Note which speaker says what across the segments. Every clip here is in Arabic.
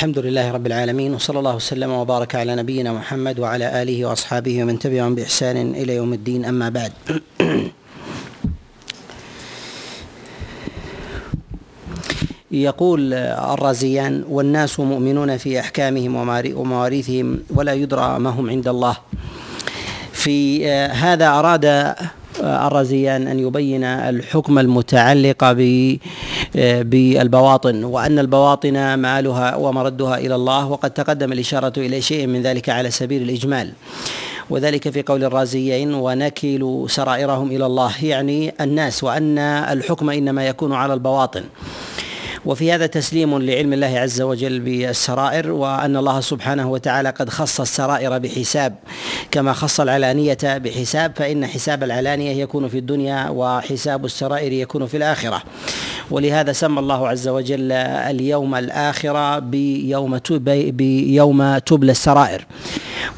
Speaker 1: الحمد لله رب العالمين وصلى الله وسلم وبارك على نبينا محمد وعلى آله وأصحابه ومن تبعهم بإحسان إلى يوم الدين أما بعد. يقول الرازيان والناس مؤمنون في أحكامهم ومواريثهم ولا يدرى ما هم عند الله. في هذا أراد الرازيان أن يبين الحكم المتعلق بالبواطن وأن البواطن مآلها ومردها إلى الله وقد تقدم الإشارة إلى شيء من ذلك على سبيل الإجمال. وذلك في قول الرازيين ونكل سرائرهم إلى الله. يعني الناس وأن الحكم إنما يكون على البواطن. وفي هذا تسليم لعلم الله عز وجل بالسرائر وأن الله سبحانه وتعالى قد خص السرائر بحساب. كما خص العلانية بحساب فإن حساب العلانية يكون في الدنيا وحساب السرائر يكون في الآخرة. ولهذا سمى الله عز وجل اليوم الآخرة بيوم بيوم تبلى السرائر.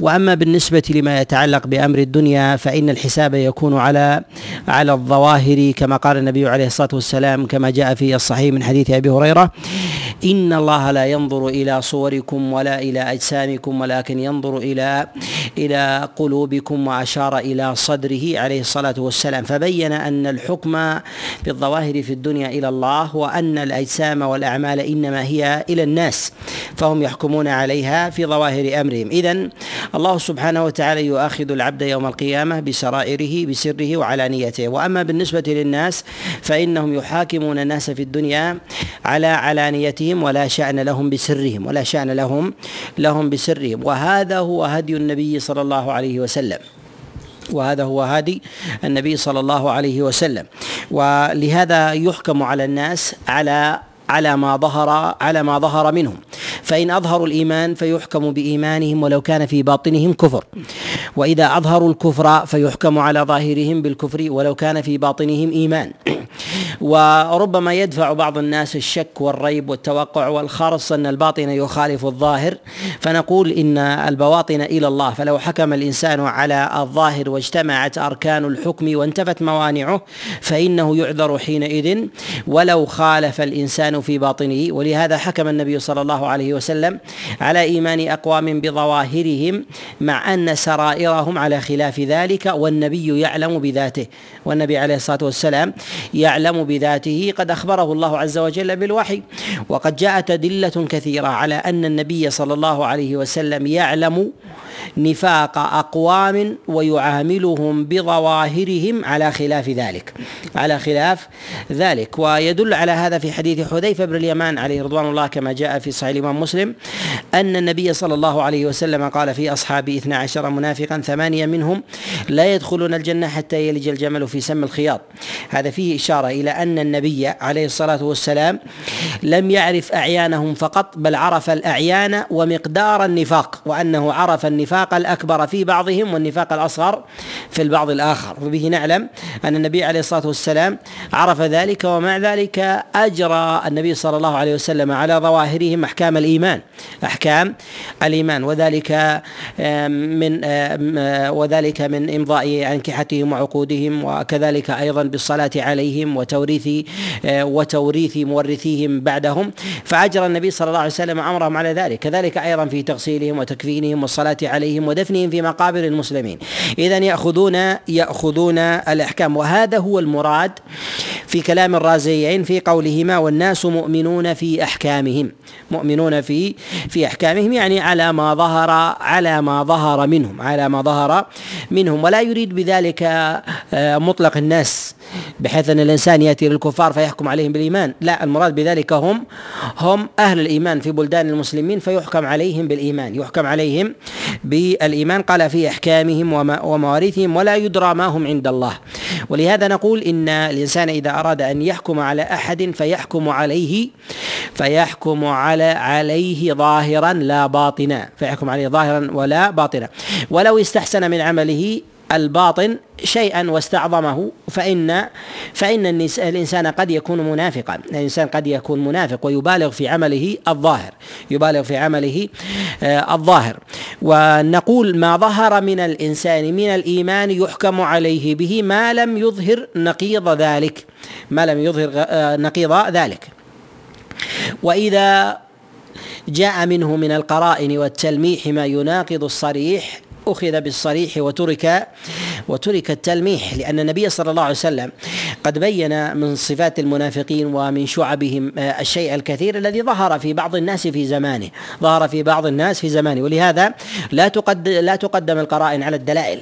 Speaker 1: وأما بالنسبة لما يتعلق بأمر الدنيا فإن الحساب يكون على على الظواهر كما قال النبي عليه الصلاة والسلام كما جاء في الصحيح من حديث أبي هريرة. إن الله لا ينظر إلى صوركم ولا إلى أجسامكم ولكن ينظر إلى إلى قلوبكم وأشار إلى صدره عليه الصلاة والسلام. فبين أن الحكم بالظواهر في الدنيا إلى الله وأن الأجسام والأعمال إنما هي إلى الناس فهم يحكمون عليها في ظواهر أمرهم. اذا الله سبحانه وتعالى يؤاخذ العبد يوم القيامة بسرائره بسره وعلانيته. وأما بالنسبة للناس فإنهم يحاكمون الناس في الدنيا على علانيتهم ولا شأن لهم بسرهم ولا شأن لهم لهم بسرهم. وهذا هو هدي النبي صلى الله عليه وسلم. وهذا هو هادي النبي صلى الله عليه وسلم. ولهذا يحكم على الناس على على ما ظهر على ما ظهر منهم. فإن أظهروا الإيمان فيحكم بإيمانهم ولو كان في باطنهم كفر. وإذا أظهروا الكفر فيحكم على ظاهرهم بالكفر ولو كان في باطنهم إيمان. وربما يدفع بعض الناس الشك والريب والتوقع والخرص أن الباطن يخالف الظاهر. فنقول إن البواطن إلى الله. فلو حكم الإنسان على الظاهر واجتمعت أركان الحكم وانتفت موانعه فإنه يعذر حينئذ. ولو خالف الانسان في باطنه ولهذا حكم النبي صلى الله عليه وسلم على إيمان أقوام بظواهرهم مع أن سرائرهم على خلاف ذلك والنبي يعلم بذاته. والنبي عليه الصلاة والسلام يعلم بذاته قد أخبره الله عز وجل بالوحي. وقد جاءت أدلة كثيرة على أن النبي صلى الله عليه وسلم يعلم نفاق أقوام ويعاملهم بظواهرهم على خلاف ذلك على خلاف ذلك. ويدل على هذا في حديث حذيفة بن اليمان عليه رضوان الله كما جاء في صحيح الإمام مسلم أن النبي صلى الله عليه وسلم قال في اصحابه اثنا عشر منافقا ثمانية منهم لا يدخلون الجنة حتى يلج الجمل في سم الخياط. هذا فيه إشارة إلى أن النبي عليه الصلاة والسلام لم يعرف أعيانهم فقط بل عرف الأعيان ومقدار النفاق وأنه عرف النفاق الأكبر في بعضهم والنفاق الأصغر في البعض الآخر. وبه نعلم أن النبي عليه الصلاة والسلام عرف ذلك ومع ذلك أجرى النبي صلى الله عليه وسلم على ظواهرهم أحكام الإيمان أحكام الإيمان وذلك من وذلك من إمضاء أنكحتهم وعقودهم وكذلك أيضا بالصلاة عليهم وتوريث وتوريث مورثيهم بعدهم. فاجرى النبي صلى الله عليه وسلم أمرهم على ذلك كذلك أيضا في تغسيلهم وتكفينهم والصلاة عليهم ودفنهم في مقابر المسلمين. اذا يأخذون يأخذون الأحكام وهذا هو المراد في كلام الرازيين في قولهما والناس مؤمنون في أحكامهم. مؤمنون في في أحكامهم يعني على ما ظهر على ما ظهر منهم على ما ظهر منهم. ولا يريد بذلك آه، مطلق الناس. بحيث أن الإنسان يأتي للكفار فيحكم عليهم بالإيمان. لا المراد بذلك هم هم أهل الإيمان في بلدان المسلمين فيحكم عليهم بالإيمان يحكم عليهم بالإيمان. قال في أحكامهم ومواريثهم ولا يدرى ما هم عند الله. ولهذا نقول إن الإنسان إذا أراد أن يحكم على أحد فيحكم عليه فيحكم على عليه ظاهرا لا باطنا. فيحكم عليه ظاهرا ولا باطنا. ولو استحسن من عمله الباطن شيئا واستعظمه فإن فإن الإنسان قد يكون منافقا. الإنسان قد يكون منافق ويبالغ في عمله الظاهر يبالغ في عمله آه، الظاهر. ونقول ما ظهر من الإنسان من الإيمان يحكم عليه به ما لم يظهر نقيض ذلك. ما لم يظهر آه، نقيض ذلك. وإذا جاء منه من القرائن والتلميح ما يناقض الصريح أخذ بالصريح وترك وترك التلميح لأن النبي صلى الله عليه وسلم قد بين من صفات المنافقين ومن شعبهم آه، الشيء الكثير الذي ظهر في بعض الناس في زمانه ظهر في بعض الناس في زمانه ولهذا لا تقدم لا تقدم القرائن على الدلائل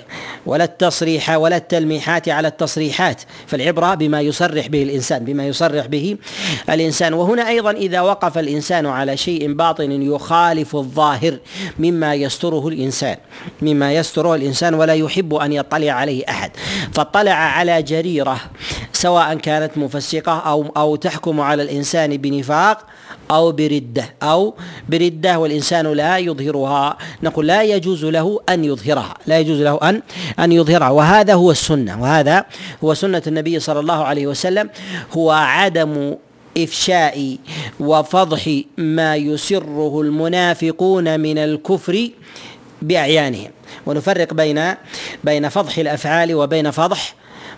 Speaker 1: ولا التصريح ولا التلميحات على التصريحات فالعبرة بما يصرح به الإنسان بما يصرح به الإنسان. وهنا أيضا إذا وقف الإنسان على شيء باطن يخالف الظاهر مما يستره الإنسان مما يستره الإنسان ولا يحب أن يطلع عليه أحد. فاطلع على جريرة سواء كانت مفسقة أو أو تحكم على الإنسان بنفاق أو بردة أو بردة والإنسان لا يظهرها. نقول لا يجوز له أن يظهرها لا يجوز له أن أن يظهرها. وهذا هو السنة. وهذا هو سنة النبي صلى الله عليه وسلم. هو عدم إفشاء وفضح ما يسره المنافقون من الكفر بأعيانهم. ونفرق بين بين فضح الأفعال وبين فضح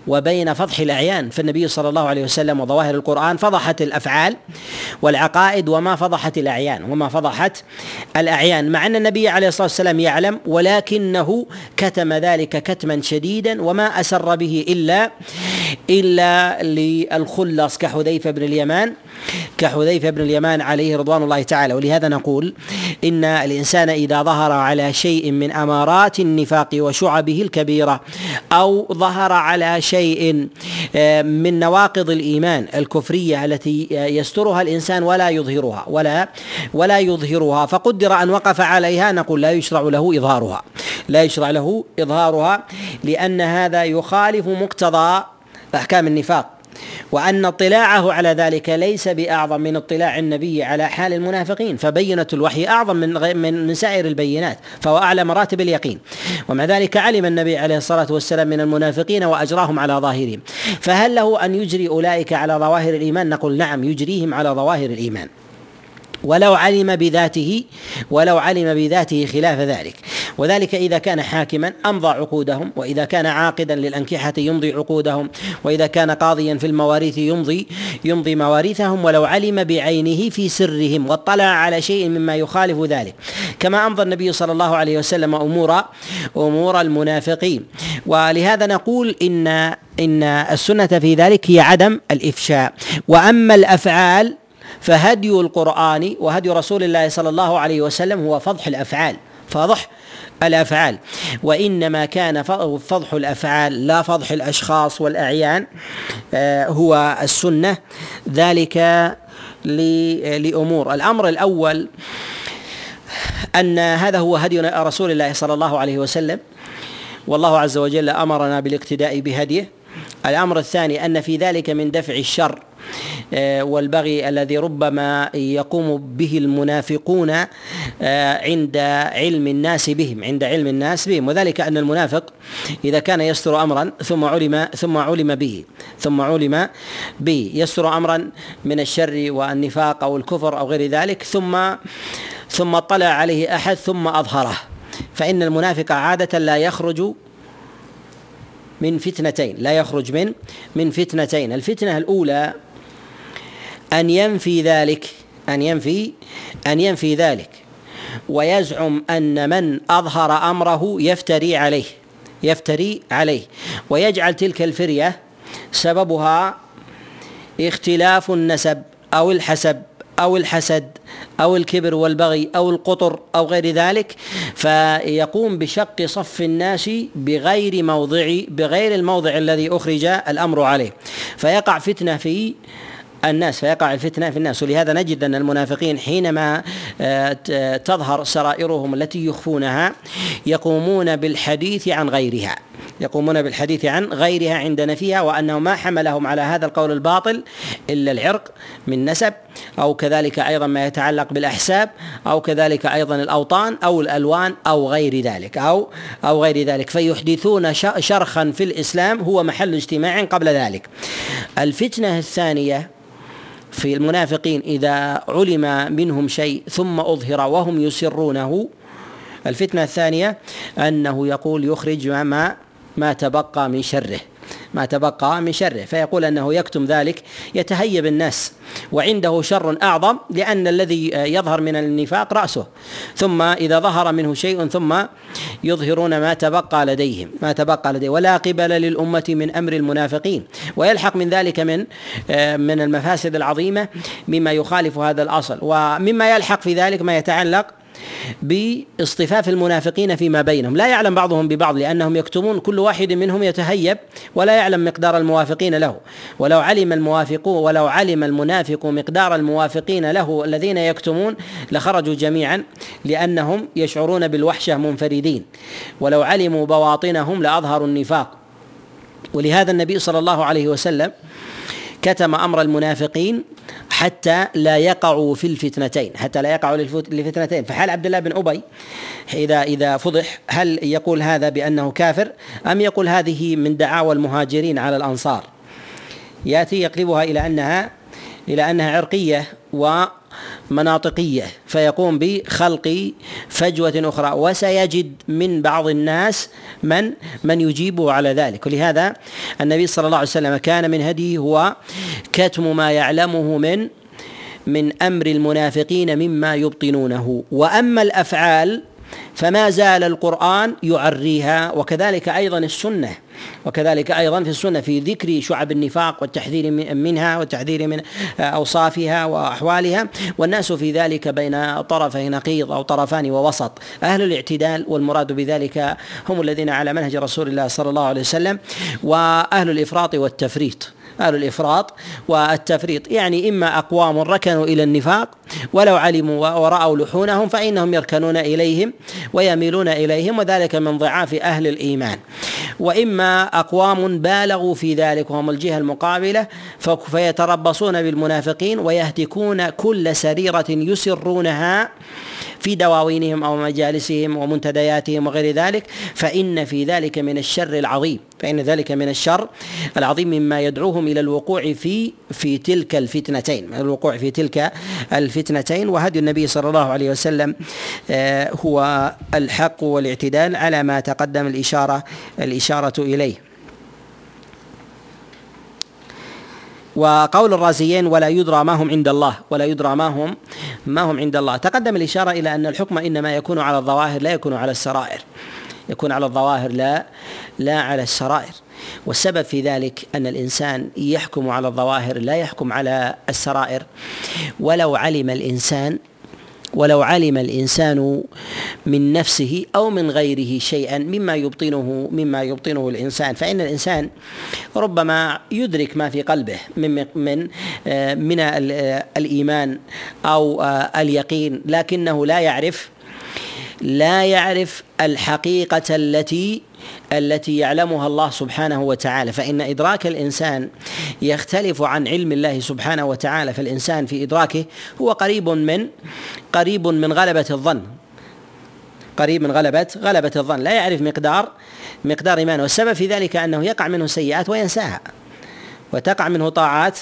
Speaker 1: وبين فضح الأعيان. فالنبي صلى الله عليه وسلم وظواهر القرآن فضحت الأفعال والعقائد وما فضحت الأعيان وما فضحت الأعيان مع أن النبي عليه الصلاة والسلام يعلم ولكنه كتم ذلك كتما شديدا وما أسر به إلا إلا للخلص كحذيفة بن اليمان. كحذيفة بن اليمان عليه رضوان الله تعالى. ولهذا نقول إن الإنسان إذا ظهر على شيء من أمارات النفاق وشعبه الكبيرة أو ظهر على شيء آه، من نواقض الإيمان الكفرية التي يسترها الإنسان ولا يظهرها ولا ولا يظهرها فقدر أن وقف عليها نقول لا يشرع له إظهارها. لا يشرع له إظهارها لأن هذا يخالف مقتضى أحكام النفاق. وأن اطلاعه على ذلك ليس بأعظم من اطلاع النبي على حال المنافقين فبينة الوحي أعظم من من من سائر البينات فهو أعلى مراتب اليقين. ومع ذلك علم النبي عليه الصلاة والسلام من المنافقين وأجراهم على ظاهرهم. فهل له أن يجري أولئك على ظواهر الإيمان؟ نقول نعم يجريهم على ظواهر الإيمان. ولو علم بذاته ولو علم بذاته خلاف ذلك. وذلك إذا كان حاكما أمضى عقودهم وإذا كان عاقدا للأنكحة يمضي عقودهم وإذا كان قاضيا في المواريث يمضي يمضي مواريثهم ولو علم بعينه في سرهم واطلع على شيء مما يخالف ذلك. كما أمضى النبي صلى الله عليه وسلم أمور أمور المنافقين. ولهذا نقول إن إن السنة في ذلك هي عدم الإفشاء. وأما الأفعال فهدي القرآن وهدي رسول الله صلى الله عليه وسلم هو فضح الأفعال. فضح الأفعال. وإنما كان فضح الأفعال لا فضح الأشخاص والأعيان آه، هو السنة. ذلك لأمور. الأمر الأول أن هذا هو هدي رسول الله صلى الله عليه وسلم. والله عز وجل أمرنا بالاقتداء بهديه. الأمر الثاني أن في ذلك من دفع الشر. والبغي الذي ربما يقوم به المنافقون آه، عند علم الناس بهم عند علم الناس بهم. وذلك أن المنافق إذا كان يستر امرا ثم علم ثم علم به ثم علم به. يستر امرا من الشر والنفاق أو الكفر أو غير ذلك ثم ثم اطلع عليه أحد ثم أظهره. فإن المنافق عادة لا يخرج من فتنتين لا يخرج من من فتنتين. الفتنة الأولى أن ينفي ذلك أن ينفي أن ينفي ذلك. ويزعم أن من أظهر أمره يفتري عليه يفتري عليه. ويجعل تلك الفرية سببها اختلاف النسب أو الحسب أو الحسد أو الكبر والبغي أو القطر أو غير ذلك. فيقوم بشق صف الناس بغير موضع بغير الموضع الذي أخرج الأمر عليه. فيقع فتنة في الناس فيقع الفتنة في الناس. ولهذا نجد أن المنافقين حينما آه، تظهر سرائرهم التي يخفونها يقومون بالحديث عن غيرها. يقومون بالحديث عن غيرها عند نفيها وأنه ما حملهم على هذا القول الباطل إلا العرق من نسب أو كذلك أيضا ما يتعلق بالأحساب أو كذلك أيضا الأوطان أو الألوان أو غير ذلك أو أو غير ذلك. فيحدثون شرخا في الإسلام هو محل اجتماع قبل ذلك. الفتنة الثانية في المنافقين إذا علم منهم شيء ثم أظهر وهم يسرونه. الفتنة الثانية أنه يقول يخرج ما ما تبقى من شره. ما تبقى من شره فيقول أنه يكتم ذلك يتهيب الناس وعنده شر أعظم لأن الذي يظهر من النفاق رأسه ثم إذا ظهر منه شيء ثم يظهرون ما تبقى لديهم ما تبقى لديهم ولا قبل للأمة من أمر المنافقين ويلحق من ذلك من من المفاسد العظيمة مما يخالف هذا الأصل ومما يلحق في ذلك ما يتعلق باصطفاف المنافقين فيما بينهم. لا يعلم بعضهم ببعض لأنهم يكتمون كل واحد منهم يتهيب ولا يعلم مقدار الموافقين له. ولو علم الموافق ولو علم المنافق مقدار الموافقين له الذين يكتمون لخرجوا جميعا لأنهم يشعرون بالوحشة منفردين. ولو علموا بواطنهم لأظهروا النفاق. ولهذا النبي صلى الله عليه وسلم كتم أمر المنافقين حتى لا يقعوا في الفتنتين حتى لا يقعوا للفتنتين فحال عبد الله بن أبي اذا إذا فضح هل يقول هذا بأنه كافر أم يقول هذه من دعاوى المهاجرين على الأنصار؟ يأتي يقلبها إلى انها إلى أنها عرقية و مناطقية فيقوم بخلق فجوة أخرى. وسيجد من بعض الناس من من يجيبه على ذلك. ولهذا النبي صلى الله عليه وسلم كان من هديه هو كتم ما يعلمه من من أمر المنافقين مما يبطنونه. وأما الأفعال فما زال القرآن يعريها وكذلك أيضا السنة وكذلك أيضا في السنة في ذكر شعب النفاق والتحذير منها والتحذير من أوصافها وأحوالها والناس في ذلك بين طرفي نقيض أو طرفان ووسط. أهل الاعتدال والمراد بذلك هم الذين على منهج رسول الله صلى الله عليه وسلم وأهل الإفراط والتفريط. أهل الإفراط والتفريط. يعني إما أقوام ركنوا إلى النفاق ولو علموا ورأوا لحونهم فإنهم يركنون إليهم ويميلون إليهم وذلك من ضعاف أهل الإيمان. وإما أقوام بالغوا في ذلك وهم الجهة المقابلة فيتربصون بالمنافقين ويهتكون كل سريرة يسرونها في دواوينهم أو مجالسهم ومنتدياتهم وغير ذلك فإن في ذلك من الشر العظيم فإن ذلك من الشر العظيم مما يدعوهم إلى الوقوع في في تلك الفتنتين الوقوع في تلك الفتنتين. وهدي النبي صلى الله عليه وسلم آه، هو الحق والاعتدال على ما تقدم الإشارة الإشارة إليه. وقول الرازيين ولا يدرى ما هم عند الله ولا يدرى ما هم ما هم عند الله. تقدم الإشارة إلى أن الحكم إنما يكون على الظواهر لا يكون على السرائر. يكون على الظواهر لا لا على السرائر. والسبب في ذلك أن الإنسان يحكم على الظواهر لا يحكم على السرائر. ولو علم الإنسان ولو علم الإنسان من نفسه أو من غيره شيئا مما يبطنه مما يبطنه الإنسان. فإن الإنسان ربما يدرك ما في قلبه من من آه، من آه، الإيمان أو آه، اليقين لكنه لا يعرف لا يعرف الحقيقة التي التي يعلمها الله سبحانه وتعالى. فإن إدراك الإنسان يختلف عن علم الله سبحانه وتعالى فالإنسان في إدراكه هو قريب من قريب من غلبة الظن. قريب من غلبة غلبة الظن. لا يعرف مقدار مقدار إيمانه. والسبب في ذلك أنه يقع منه سيئات وينساها وتقع منه طاعات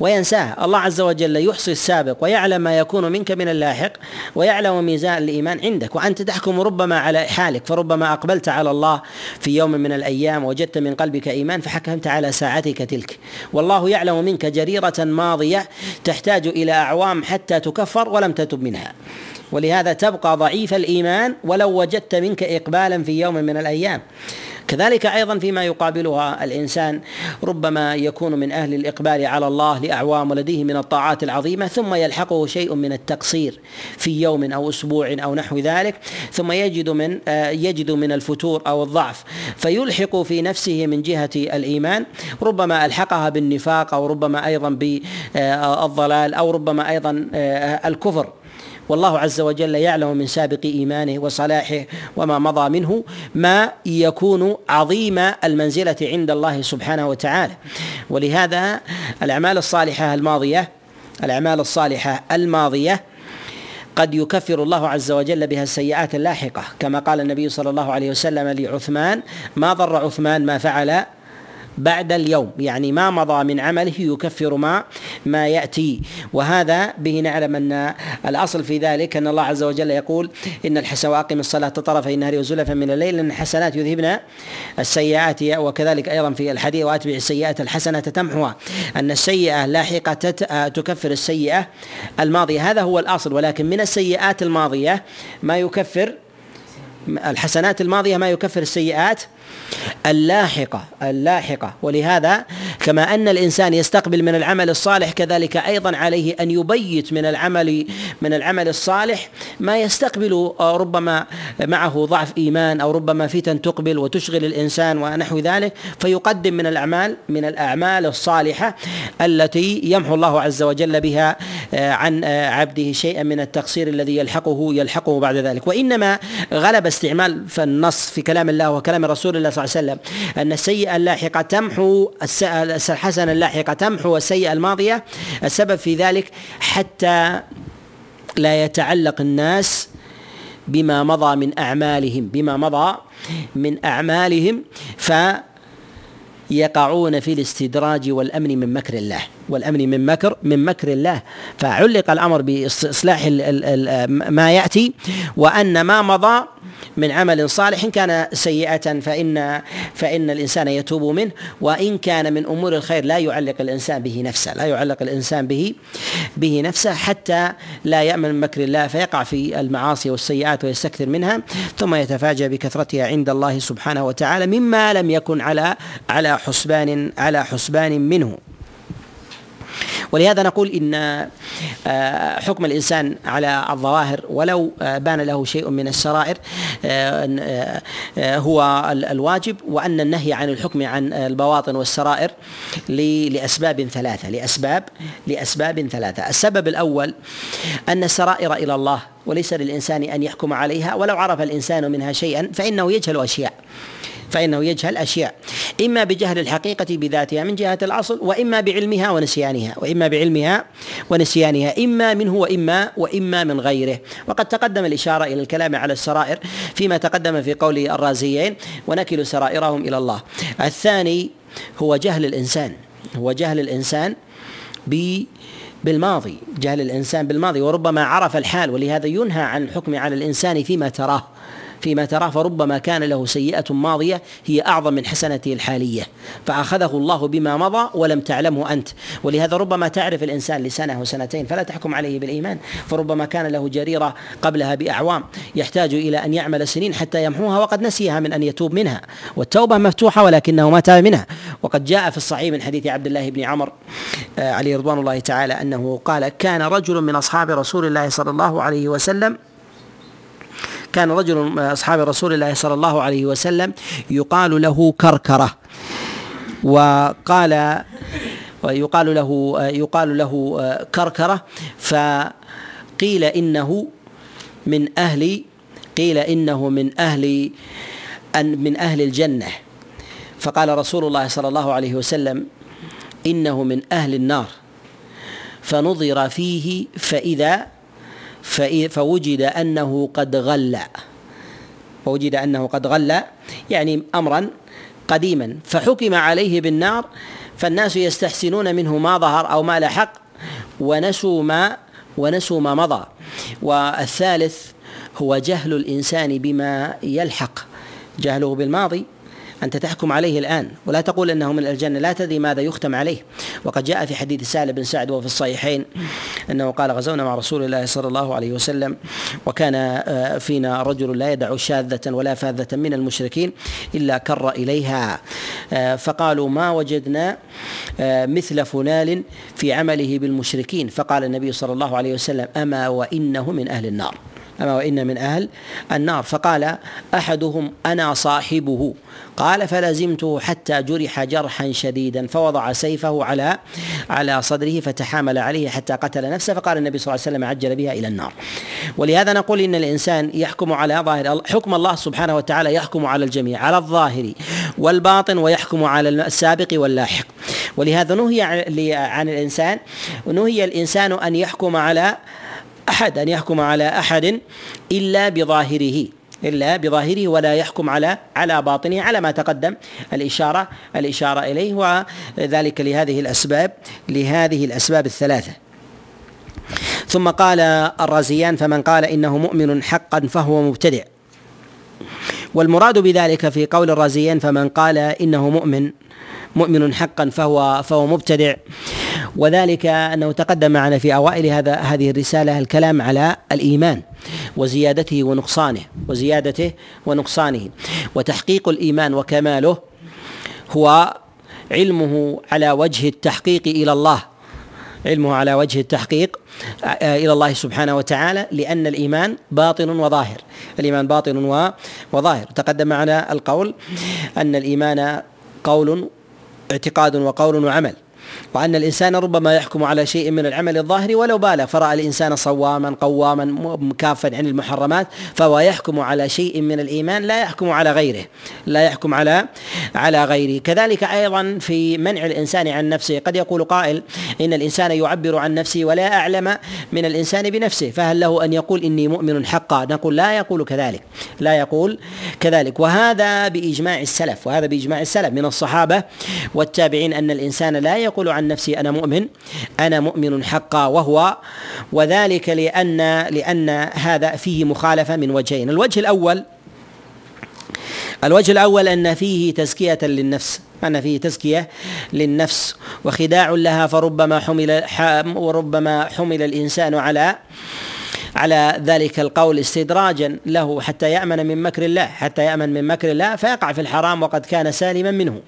Speaker 1: وينساها الله عز وجل يحصي السابق ويعلم ما يكون منك من اللاحق ويعلم ميزان الإيمان عندك. وأنت تحكم ربما على حالك فربما أقبلت على الله في يوم من الأيام وجدت من قلبك إيمان فحكمت على ساعتك تلك. والله يعلم منك جريرة ماضية تحتاج إلى أعوام حتى تكفر ولم تتب منها. ولهذا تبقى ضعيف الإيمان ولو وجدت منك إقبالا في يوم من الأيام. كذلك أيضا فيما يقابلها الإنسان ربما يكون من أهل الإقبال على الله لأعوام ولديه من الطاعات العظيمة ثم يلحقه شيء من التقصير في يوم أو أسبوع أو نحو ذلك ثم يجد من آه، يجد من الفتور أو الضعف فيلحق في نفسه من جهة الإيمان. ربما ألحقها بالنفاق أو ربما أيضا بالضلال أو ربما أيضا آه، الكفر. والله عز وجل يعلم من سابق إيمانه وصلاحه وما مضى منه ما يكون عظيم المنزلة عند الله سبحانه وتعالى. ولهذا الأعمال الصالحة الماضية الأعمال الصالحة الماضية قد يكفر الله عز وجل بها السيئات اللاحقة. كما قال النبي صلى الله عليه وسلم لعثمان ما ضر عثمان ما فعل بعد اليوم. يعني ما مضى من عمله يكفر ما ما يأتي. وهذا به نعلم أن الأصل في ذلك أن الله عز وجل يقول إن الحسن وأقم الصلاة طرفي النهار وزلفا من الليل إن الحسنات يذهبن السيئات وكذلك أيضا في الحديث وأتبع السيئات الحسنه تمحوها. أن السيئة لاحقة تكفر السيئة الماضية. هذا هو الأصل. ولكن من السيئات الماضية ما يكفر الحسنات الماضية ما يكفر السيئات اللاحقة اللاحقة. ولهذا كما أن الإنسان يستقبل من العمل الصالح كذلك أيضا عليه أن يبيت من العمل من العمل الصالح ما يستقبل ربما معه ضعف إيمان أو ربما فتن تقبل وتشغل الإنسان ونحو ذلك. فيقدم من الأعمال من الأعمال الصالحة التي يمحو الله عز وجل بها عن عبده شيئا من التقصير الذي يلحقه يلحقه بعد ذلك. وإنما غلب استعمال النص في كلام الله وكلام رسول الله صلى الله عليه وسلم أن السيئة اللاحقة تمحو الحسنة اللاحقة تمحو السيئة الماضية السبب في ذلك حتى لا يتعلق الناس بما مضى من أعمالهم بما مضى من أعمالهم ف يقعون في الاستدراج والامن من مكر الله والامن من مكر من مكر الله فعلق الامر باصلاح ما ياتي وان ما مضى من عمل صالح إن كان سيئة فإن فإن الإنسان يتوب منه وإن كان من أمور الخير لا يعلق الإنسان به نفسه لا يعلق الإنسان به به نفسه حتى لا يأمن من مكر الله فيقع في المعاصي والسيئات ويستكثر منها ثم يتفاجأ بكثرتها عند الله سبحانه وتعالى مما لم يكن على على حسبان على حسبان منه. ولهذا نقول إن آه، حكم الإنسان على الظواهر ولو آه، بان له شيء من السرائر آه، هو الواجب وأن النهي عن الحكم عن البواطن والسرائر لأسباب ثلاثة لأسباب لأسباب ثلاثة. السبب الأول أن السرائر إلى الله وليس للإنسان أن يحكم عليها ولو عرف الإنسان منها شيئا فإنه يجهل أشياء. فإنه يجهل أشياء. إما بجهل الحقيقة بذاتها من جهة الأصل وإما بعلمها ونسيانها وإما بعلمها ونسيانها إما منه وإما وإما من غيره. وقد تقدم الإشارة إلى الكلام على السرائر فيما تقدم في قول الرازيين ونكل سرائرهم إلى الله. الثاني هو جهل الإنسان هو جهل الإنسان ب بالماضي جهل الإنسان بالماضي وربما عرف الحال ولهذا ينهى عن الحكم على الإنسان فيما تراه. فيما تراه فربما كان له سيئة ماضية هي أعظم من حسنته الحالية. فأخذه الله بما مضى ولم تعلمه أنت. ولهذا ربما تعرف الإنسان لسنة وسنتين فلا تحكم عليه بالإيمان. فربما كان له جريرة قبلها بأعوام يحتاج إلى أن يعمل سنين حتى يمحوها وقد نسيها من أن يتوب منها. والتوبة مفتوحة ولكنه ما تاب منها. وقد جاء في الصحيح من حديث عبد الله بن عمر آه، عليه رضوان الله تعالى أنه قال كان رجل من أصحاب رسول الله صلى الله عليه وسلم كان رجل من أصحاب رسول الله صلى الله عليه وسلم يقال له كركرة. وقال ويقال له يقال له كركرة. فقيل إنه من أهل قيل إنه من أهل من أهل الجنة. فقال رسول الله صلى الله عليه وسلم إنه من أهل النار. فنظر فيه فإذا فوجد أنه قد غل. فوجد أنه قد غل يعني أمرا قديما. فحكم عليه بالنار فالناس يستحسنون منه ما ظهر أو ما لحق ونسوا ما ونسوا ما مضى. والثالث هو جهل الإنسان بما يلحق. جهله بالماضي أنت تحكم عليه الآن. ولا تقول أنه من الجنة. لا تدري ماذا يختم عليه. وقد جاء في حديث سالم بن سعد وفي الصحيحين أنه قال غزونا مع رسول الله صلى الله عليه وسلم وكان آه، فينا رجل لا يدع شاذة ولا فاذة من المشركين إلا كر إليها. آه، فقالوا ما وجدنا آه، مثل فلان في عمله بالمشركين. فقال النبي صلى الله عليه وسلم أما وإنه من أهل النار. أما وإن من أهل النار. فقال أحدهم أنا صاحبه. قال فلزمته حتى جرح جرحا شديدا فوضع سيفه على على صدره فتحامل عليه حتى قتل نفسه. فقال النبي صلى الله عليه وسلم عجل بها إلى النار. ولهذا نقول إن الإنسان يحكم على ظاهر حكم الله سبحانه وتعالى يحكم على الجميع على الظاهر والباطن ويحكم على السابق واللاحق. ولهذا نهي عن الإنسان نهي الإنسان أن يحكم على أحد أن يحكم على أحد إلا بظاهره إلا بظاهره ولا يحكم على على باطنه على ما تقدم الإشارة الإشارة إليه وذلك لهذه الأسباب لهذه الأسباب الثلاثة. ثم قال الرازيان فمن قال إنه مؤمن حقا فهو مبتدع. والمراد بذلك في قول الرازيين فمن قال إنه مؤمن مؤمن حقا فهو فهو مبتدع. وذلك أنه تقدم معنا في أوائل هذا هذه الرسالة الكلام على الإيمان وزيادته ونقصانه وزيادته ونقصانه. وتحقيق الإيمان وكماله هو علمه على وجه التحقيق إلى الله. علمه على وجه التحقيق آه، إلى الله سبحانه وتعالى لأن الإيمان باطن وظاهر. الإيمان باطن وظاهر. تقدم معنا القول أن الإيمان قول اعتقاد وقول وعمل. وأن الإنسان ربما يحكم على شيء من العمل الظاهري ولو بالغ فرأى الإنسان صواما قواما مكافأ عن المحرمات فهو يحكم على شيء من الإيمان لا يحكم على غيره. لا يحكم على على غيره. كذلك أيضا في منع الإنسان عن نفسه قد يقول قائل إن الإنسان يعبر عن نفسه ولا أعلم من الإنسان بنفسه. فهل له أن يقول إني مؤمن حقا؟ نقول لا يقول كذلك. لا يقول كذلك. وهذا بإجماع السلف وهذا بإجماع السلف من الصحابة والتابعين أن الإنسان لا يقول عن نفسي أنا مؤمن أنا مؤمن حقا وهو وذلك لأن لأن هذا فيه مخالفة من وجهين. الوجه الأول الوجه الأول أن فيه تزكية للنفس أن فيه تزكية للنفس وخداع لها فربما حمل وربما حمل الإنسان على على ذلك القول استدراجا له حتى يأمن من مكر الله حتى يأمن من مكر الله فيقع في الحرام وقد كان سالما منه.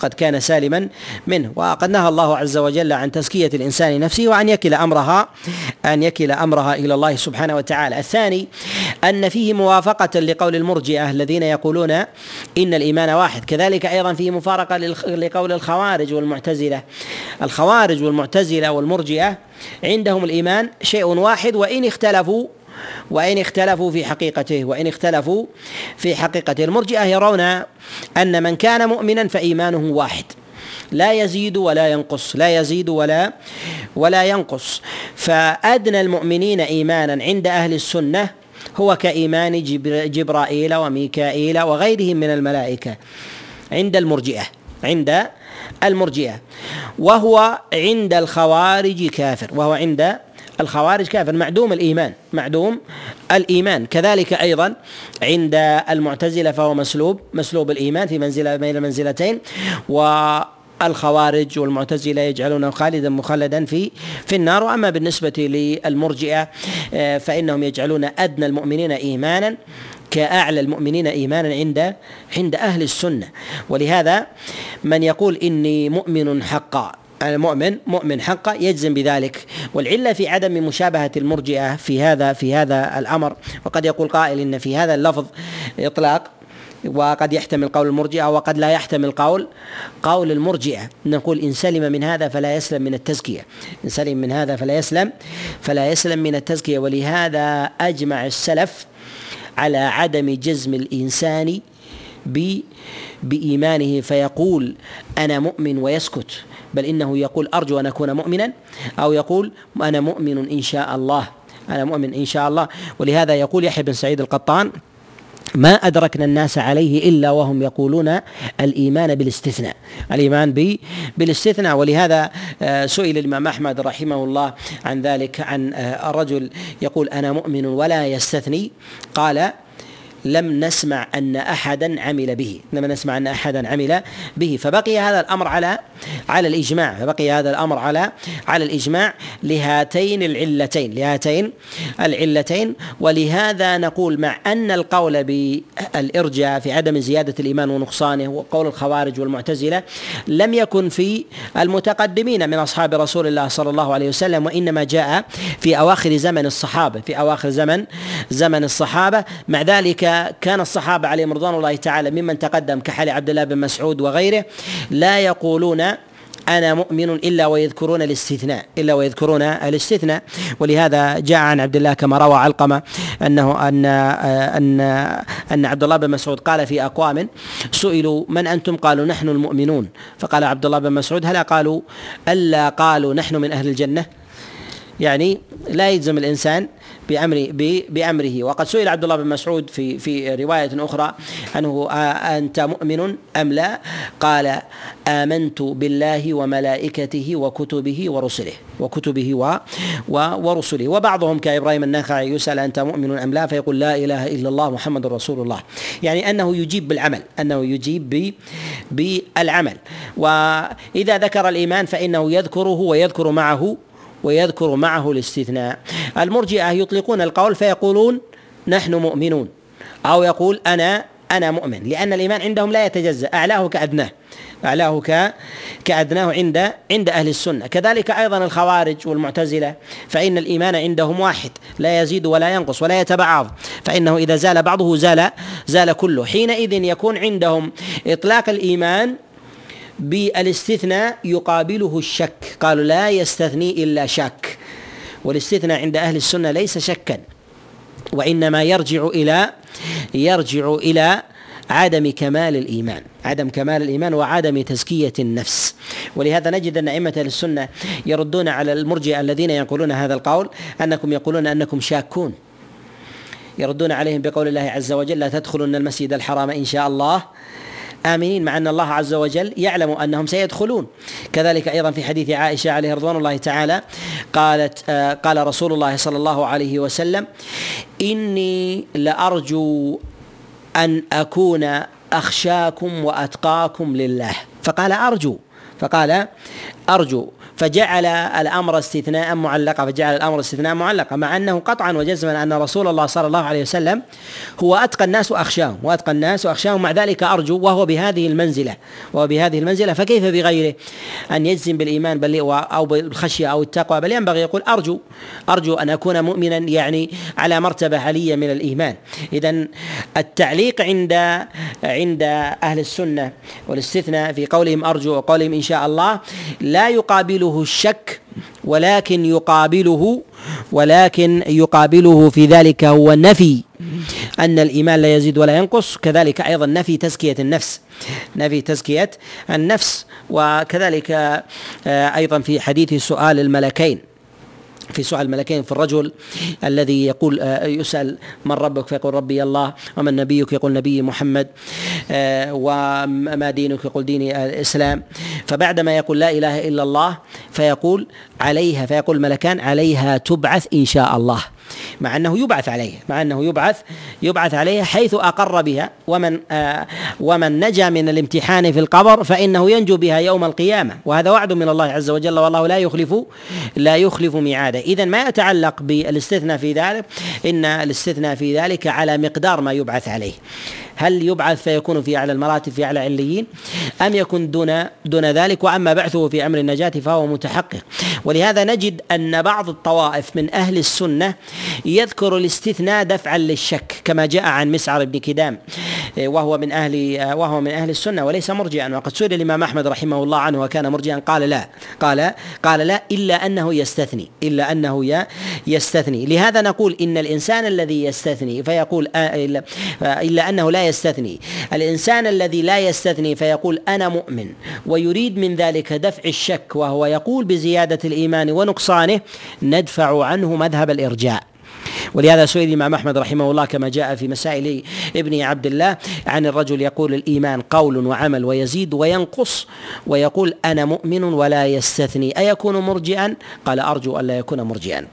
Speaker 1: قد كان سالما منه. وقد نهى الله عز وجل عن تزكية الإنسان نفسه وأن يكل أمرها أن يكل أمرها إلى الله سبحانه وتعالى. الثاني أن فيه موافقة لقول المرجئة الذين يقولون إن الإيمان واحد. كذلك أيضا فيه مفارقة لقول الخوارج والمعتزلة. الخوارج والمعتزلة والمرجئة عندهم الإيمان شيء واحد وإن اختلفوا وإن اختلفوا في حقيقته وإن اختلفوا في حقيقته. المرجئة يرون أن من كان مؤمنا فإيمانه واحد. لا يزيد ولا ينقص لا يزيد ولا ولا ينقص. فأدنى المؤمنين إيمانا عند أهل السنة هو كإيمان جبرائيل وميكائيل وغيرهم من الملائكة عند المرجئة عند المرجئة. وهو عند الخوارج كافر وهو عند الخوارج كافر. معدوم الإيمان. معدوم الإيمان. كذلك أيضا عند المعتزلة فهو مسلوب. مسلوب الإيمان في منزلة بين المنزلتين و الخوارج والمعتزلة يجعلونه خالدا مخلدا في في النار. وأما بالنسبة للمرجئة آه، فإنهم يجعلون أدنى المؤمنين ايمانا كأعلى المؤمنين إيمانا عند عند أهل السنة. ولهذا من يقول إني مؤمن حقا المؤمن مؤمن حقا يجزم بذلك. والعلة في عدم مشابهة المرجئة في هذا في هذا الأمر. وقد يقول قائل إن في هذا اللفظ إطلاق وقد يحتمل قول المرجئة وقد لا يحتمل قول قول المرجئة. نقول إن سلم من هذا فلا يسلم من التزكية. إن سلم من هذا فلا يسلم فلا يسلم من التزكية. ولهذا أجمع السلف على عدم جزم الإنسان بإيمانه فيقول أنا مؤمن ويسكت. بل إنه يقول أرجو أن أكون مؤمنا أو يقول أنا مؤمن إن شاء الله. أنا مؤمن إن شاء الله. ولهذا يقول يحيى بن سعيد القطان ما أدركنا الناس عليه إلا وهم يقولون الإيمان بالاستثناء. الإيمان بالاستثناء. ولهذا آه، سئل الإمام أحمد رحمه الله عن ذلك عن آه، الرجل يقول أنا مؤمن ولا يستثني. قال لم نسمع أن أحدا عمل به. لم نسمع أن أحدا عمل به. فبقي هذا الأمر على على الإجماع. فبقي هذا الأمر على على الإجماع لهاتين العلتين. لهاتين العلتين. ولهذا نقول مع أن القول بالإرجاء في عدم زيادة الإيمان ونقصانه وقول الخوارج والمعتزلة لم يكن في المتقدمين من أصحاب رسول الله صلى الله عليه وسلم وإنما جاء في أواخر زمن الصحابة. في أواخر زمن زمن الصحابة. مع ذلك كان الصحابة عليهم رضوان الله تعالى ممن تقدم كحال عبد الله بن مسعود وغيره لا يقولون أنا مؤمن إلا ويذكرون الاستثناء إلا ويذكرون الاستثناء. ولهذا جاء عن عبد الله كما روى علقمة أنه أن أن أن عبد الله بن مسعود قال في أقوام سئلوا من أنتم؟ قالوا نحن المؤمنون. فقال عبد الله بن مسعود هلا قالوا ألا قالوا نحن من أهل الجنة؟ يعني لا يلزم الإنسان بأمر بأمره. وقد سئل عبد الله بن مسعود في في رواية أخرى أنه أنت مؤمن أم لا؟ قال آمنت بالله وملائكته وكتبه ورسله وكتبه و ورسله. وبعضهم كإبراهيم النخعي يسأل أنت مؤمن أم لا؟ فيقول لا إله إلا الله محمد رسول الله. يعني أنه يجيب بالعمل أنه يجيب بالعمل. وإذا ذكر الإيمان فإنه يذكره ويذكر معه ويذكر معه الاستثناء. المرجئة يطلقون القول فيقولون نحن مؤمنون. أو يقول أنا أنا مؤمن. لأن الإيمان عندهم لا يتجزأ. أعلاه كأدناه. أعلاه كأدناه عند عند أهل السنة. كذلك أيضا الخوارج والمعتزلة. فإن الإيمان عندهم واحد. لا يزيد ولا ينقص ولا يتبعض. فإنه إذا زال بعضه زال زال كله. حينئذ يكون عندهم إطلاق الإيمان بالاستثناء يقابله الشك. قالوا لا يستثني إلا شك. والاستثناء عند أهل السنة ليس شكا وإنما يرجع إلى يرجع إلى عدم كمال الإيمان. عدم كمال الإيمان وعدم تزكية النفس. ولهذا نجد أن أئمة السنة يردون على المرجئة الذين يقولون هذا القول أنكم يقولون أنكم شاكون. يردون عليهم بقول الله عز وجل لا تدخلن المسجد الحرام إن شاء الله. آمنين مع أن الله عز وجل يعلم أنهم سيدخلون. كذلك أيضا في حديث عائشة عليه رضوان الله تعالى قالت آه قال رسول الله صلى الله عليه وسلم إني لأرجو أن أكون أخشاكم وأتقاكم لله. فقال أرجو فقال أرجو فجعل الأمر استثناء معلقا فجعل الأمر استثناء معلقا مع أنه قطعا وجزما أن رسول الله صلى الله عليه وسلم هو أتقى الناس وأخشاهم وأتقى الناس وأخشاهم مع ذلك أرجو وهو بهذه المنزلة وهو بهذه المنزلة فكيف بغيره؟ أن يجزم بالإيمان بل أو بالخشية أو التقوى بل ينبغي يقول أرجو أرجو أن أكون مؤمنا يعني على مرتبة عليه من الإيمان. اذا التعليق عند عند أهل السنة والاستثناء في قولهم أرجو وقولهم إن شاء الله لا يقابله يقابله الشك ولكن يقابله ولكن يقابله في ذلك هو نفي أن الإيمان لا يزيد ولا ينقص كذلك أيضا نفي تزكية النفس. نفي تزكية النفس وكذلك آه، أيضا في حديث سؤال الملكين. في سؤال الملكين في الرجل الذي يقول آه، يسأل من ربك؟ فيقول ربي الله. ومن نبيك؟ يقول نبي محمد. آه، وما دينك؟ يقول ديني الإسلام. فبعدما يقول لا إله إلا الله فيقول عليها فيقول الملكان عليها تبعث إن شاء الله. مع أنه يبعث عليه مع أنه يبعث يبعث عليه حيث أقر بها. ومن آه ومن نجا من الامتحان في القبر فإنه ينجو بها يوم القيامة. وهذا وعد من الله عز وجل والله لا يخلف لا يخلف ميعاده. إذا ما يتعلق بالاستثناء في ذلك إن الاستثناء في ذلك على مقدار ما يبعث عليه. هل يبعث فيكون في أعلى المراتب في أعلى عليين أم يكون دون دون ذلك؟ وأما بعثه في أمر النجاة فهو متحقق. ولهذا نجد أن بعض الطوائف من أهل السنة يذكر الاستثناء دفعا للشك كما جاء عن مسعر بن كدام. وهو من أهل وهو من أهل السنة وليس مرجئا. وقد سئل الإمام أحمد رحمه الله عنه وكان مرجئا قال لا قال قال لا إلا أنه يستثني إلا أنه يستثني. لهذا نقول إن الإنسان الذي يستثني فيقول إلا أنه لا يستثني. الإنسان الذي لا يستثني فيقول أنا مؤمن ويريد من ذلك دفع الشك وهو يقول بزيادة الإيمان ونقصانه ندفع عنه مذهب الإرجاء. ولهذا سئل الإمام أحمد رحمه الله كما جاء في مسائل ابن عبد الله عن الرجل يقول الإيمان قول وعمل ويزيد وينقص ويقول أنا مؤمن ولا يستثني أيكون مرجئا؟ قال أرجو ألا يكون مرجئا.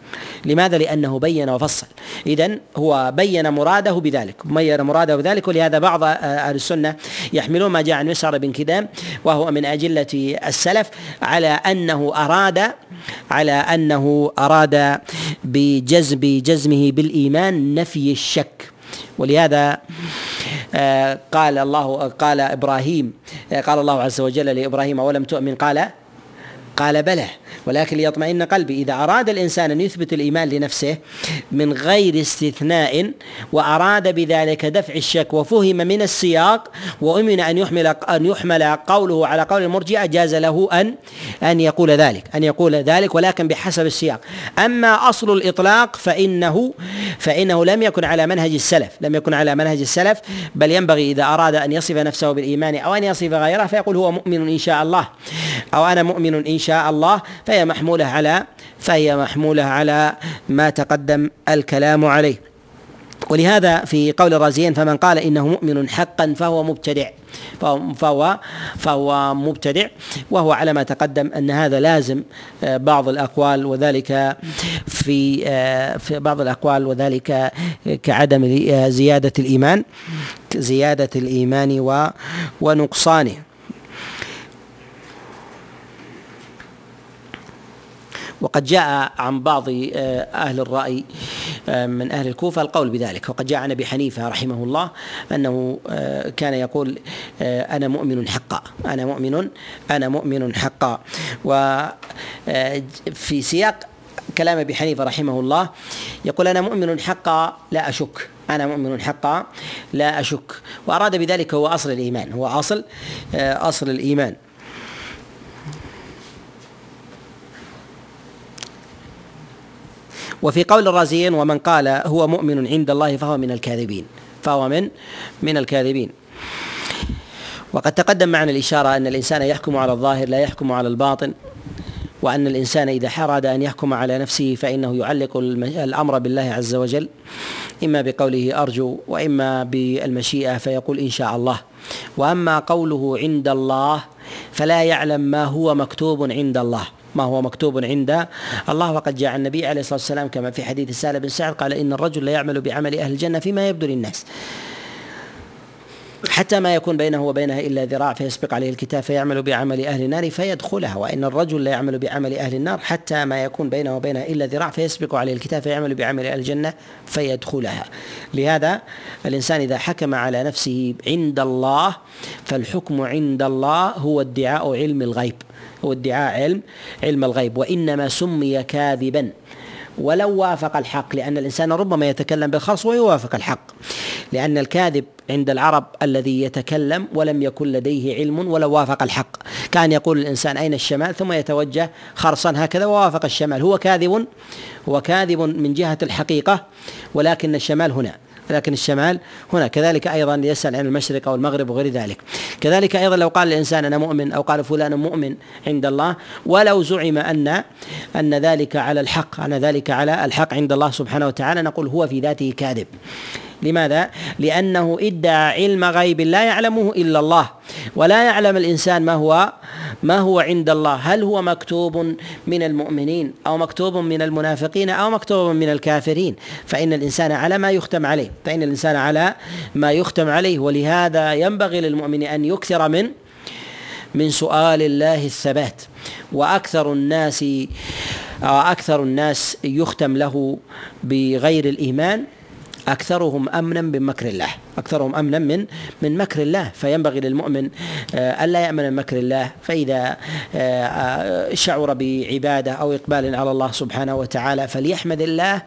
Speaker 1: لماذا؟ لأنه بين وفصل. إذا هو بين مراده بذلك بين مراده بذلك ولهذا بعض أهل السنة يحملون ما جاء عن مسعر بن كدام وهو من أجلة السلف على أنه أراد على أنه أراد بجذب جزمه بالإيمان نفي الشك. ولهذا آه، قال الله قال إبراهيم آه، قال الله عز وجل لإبراهيم ولم تؤمن؟ قال قال بلى. ولكن ليطمئن قلبي إذا أراد الإنسان أن يثبت الإيمان لنفسه من غير استثناء وأراد بذلك دفع الشك وفهم من السياق وأمن أن يحمل أن يحمل قوله على قول المرجئة جاز له أن أن يقول ذلك أن يقول ذلك ولكن بحسب السياق. أما أصل الإطلاق فإنه فإنه لم يكن على منهج السلف لم يكن على منهج السلف بل ينبغي إذا أراد أن يصف نفسه بالإيمان أو أن يصف غيره فيقول هو مؤمن إن شاء الله. أو أنا مؤمن إن شاء الله فهي محمولة على فهي محمولة على ما تقدم الكلام عليه. ولهذا في قول الرازيين فمن قال إنه مؤمن حقا فهو مبتدع. فهو فهو مبتدع وهو على ما تقدم أن هذا لازم آه، بعض الأقوال وذلك في آه، في بعض الأقوال وذلك كعدم زيادة الإيمان زيادة الإيمان ونقصانه. وقد جاء عن بعض آه، أهل الرأي آه، من أهل الكوفة القول بذلك. وقد جاء عن أبي حنيفة رحمه الله أنه آه، كان يقول أنا مؤمن حقا أنا مؤمن أنا مؤمن حقا. وفي سياق كلام أبي حنيفة رحمه الله يقول أنا مؤمن حقا لا أشك. أنا مؤمن حقا لا أشك. وأراد بذلك هو أصل الإيمان هو أصل أصل الإيمان. وفي قول الرازيين ومن قال هو مؤمن عند الله فهو من الكاذبين. فهو من من الكاذبين. وقد تقدم معنا الإشارة أن الإنسان يحكم على الظاهر لا يحكم على الباطن وأن الإنسان إذا أراد أن يحكم على نفسه فإنه يعلق الأمر بالله عز وجل إما بقوله أرجو وإما بالمشيئة فيقول إن شاء الله. وأما قوله عند الله فلا يعلم ما هو مكتوب عند الله. ما هو مكتوب عند الله. وقد جاء النبي عليه الصلاة والسلام كما في حديث سالم بن سعد قال إن الرجل لا يعمل بعمل أهل الجنة فيما يبدو للناس. حتى ما يكون بينه وبينها إلا ذراع فيسبق عليه الكتاب فيعمل بعمل أهل النار فيدخلها. وإن الرجل لا يعمل بعمل أهل النار حتى ما يكون بينه وبينها إلا ذراع فيسبق عليه الكتاب فيعمل بعمل أهل الجنة فيدخلها. لهذا الإنسان إذا حكم على نفسه عند الله فالحكم عند الله هو ادعاء علم الغيب. هو ادعاء علم علم الغيب. وإنما سمي كاذبا. ولو وافق الحق لأن الإنسان ربما يتكلم بالخرص ويوافق الحق. لأن الكاذب عند العرب الذي يتكلم ولم يكن لديه علم ولو وافق الحق. كان يقول الإنسان أين الشمال؟ ثم يتوجه خرصا هكذا ووافق الشمال. هو كاذب هو كاذب من جهة الحقيقة ولكن الشمال هنا. لكن الشمال هنا. كذلك أيضا يسال عن المشرق أو المغرب وغير ذلك. كذلك أيضا لو قال الإنسان أنا مؤمن أو قال فلان مؤمن عند الله ولو زعم أن أن ذلك على الحق أن ذلك على الحق عند الله سبحانه وتعالى نقول هو في ذاته كاذب. لماذا؟ لأنه ادعى علم غيب لا يعلمه إلا الله ولا يعلم الإنسان ما هو ما هو عند الله. هل هو مكتوب من المؤمنين أو مكتوب من المنافقين أو مكتوب من الكافرين؟ فإن الإنسان على ما يختم عليه فإن الإنسان على ما يختم عليه. ولهذا ينبغي للمؤمن أن يكثر من من سؤال الله الثبات. وأكثر الناس أكثر الناس يختم له بغير الإيمان. أكثرهم أمنا من مكر الله. أكثرهم أمنا من من مكر الله. فينبغي للمؤمن آه، ألا يأمن من مكر الله. فإذا آه، شعر بعبادة أو إقبال على الله سبحانه وتعالى فليحمد الله.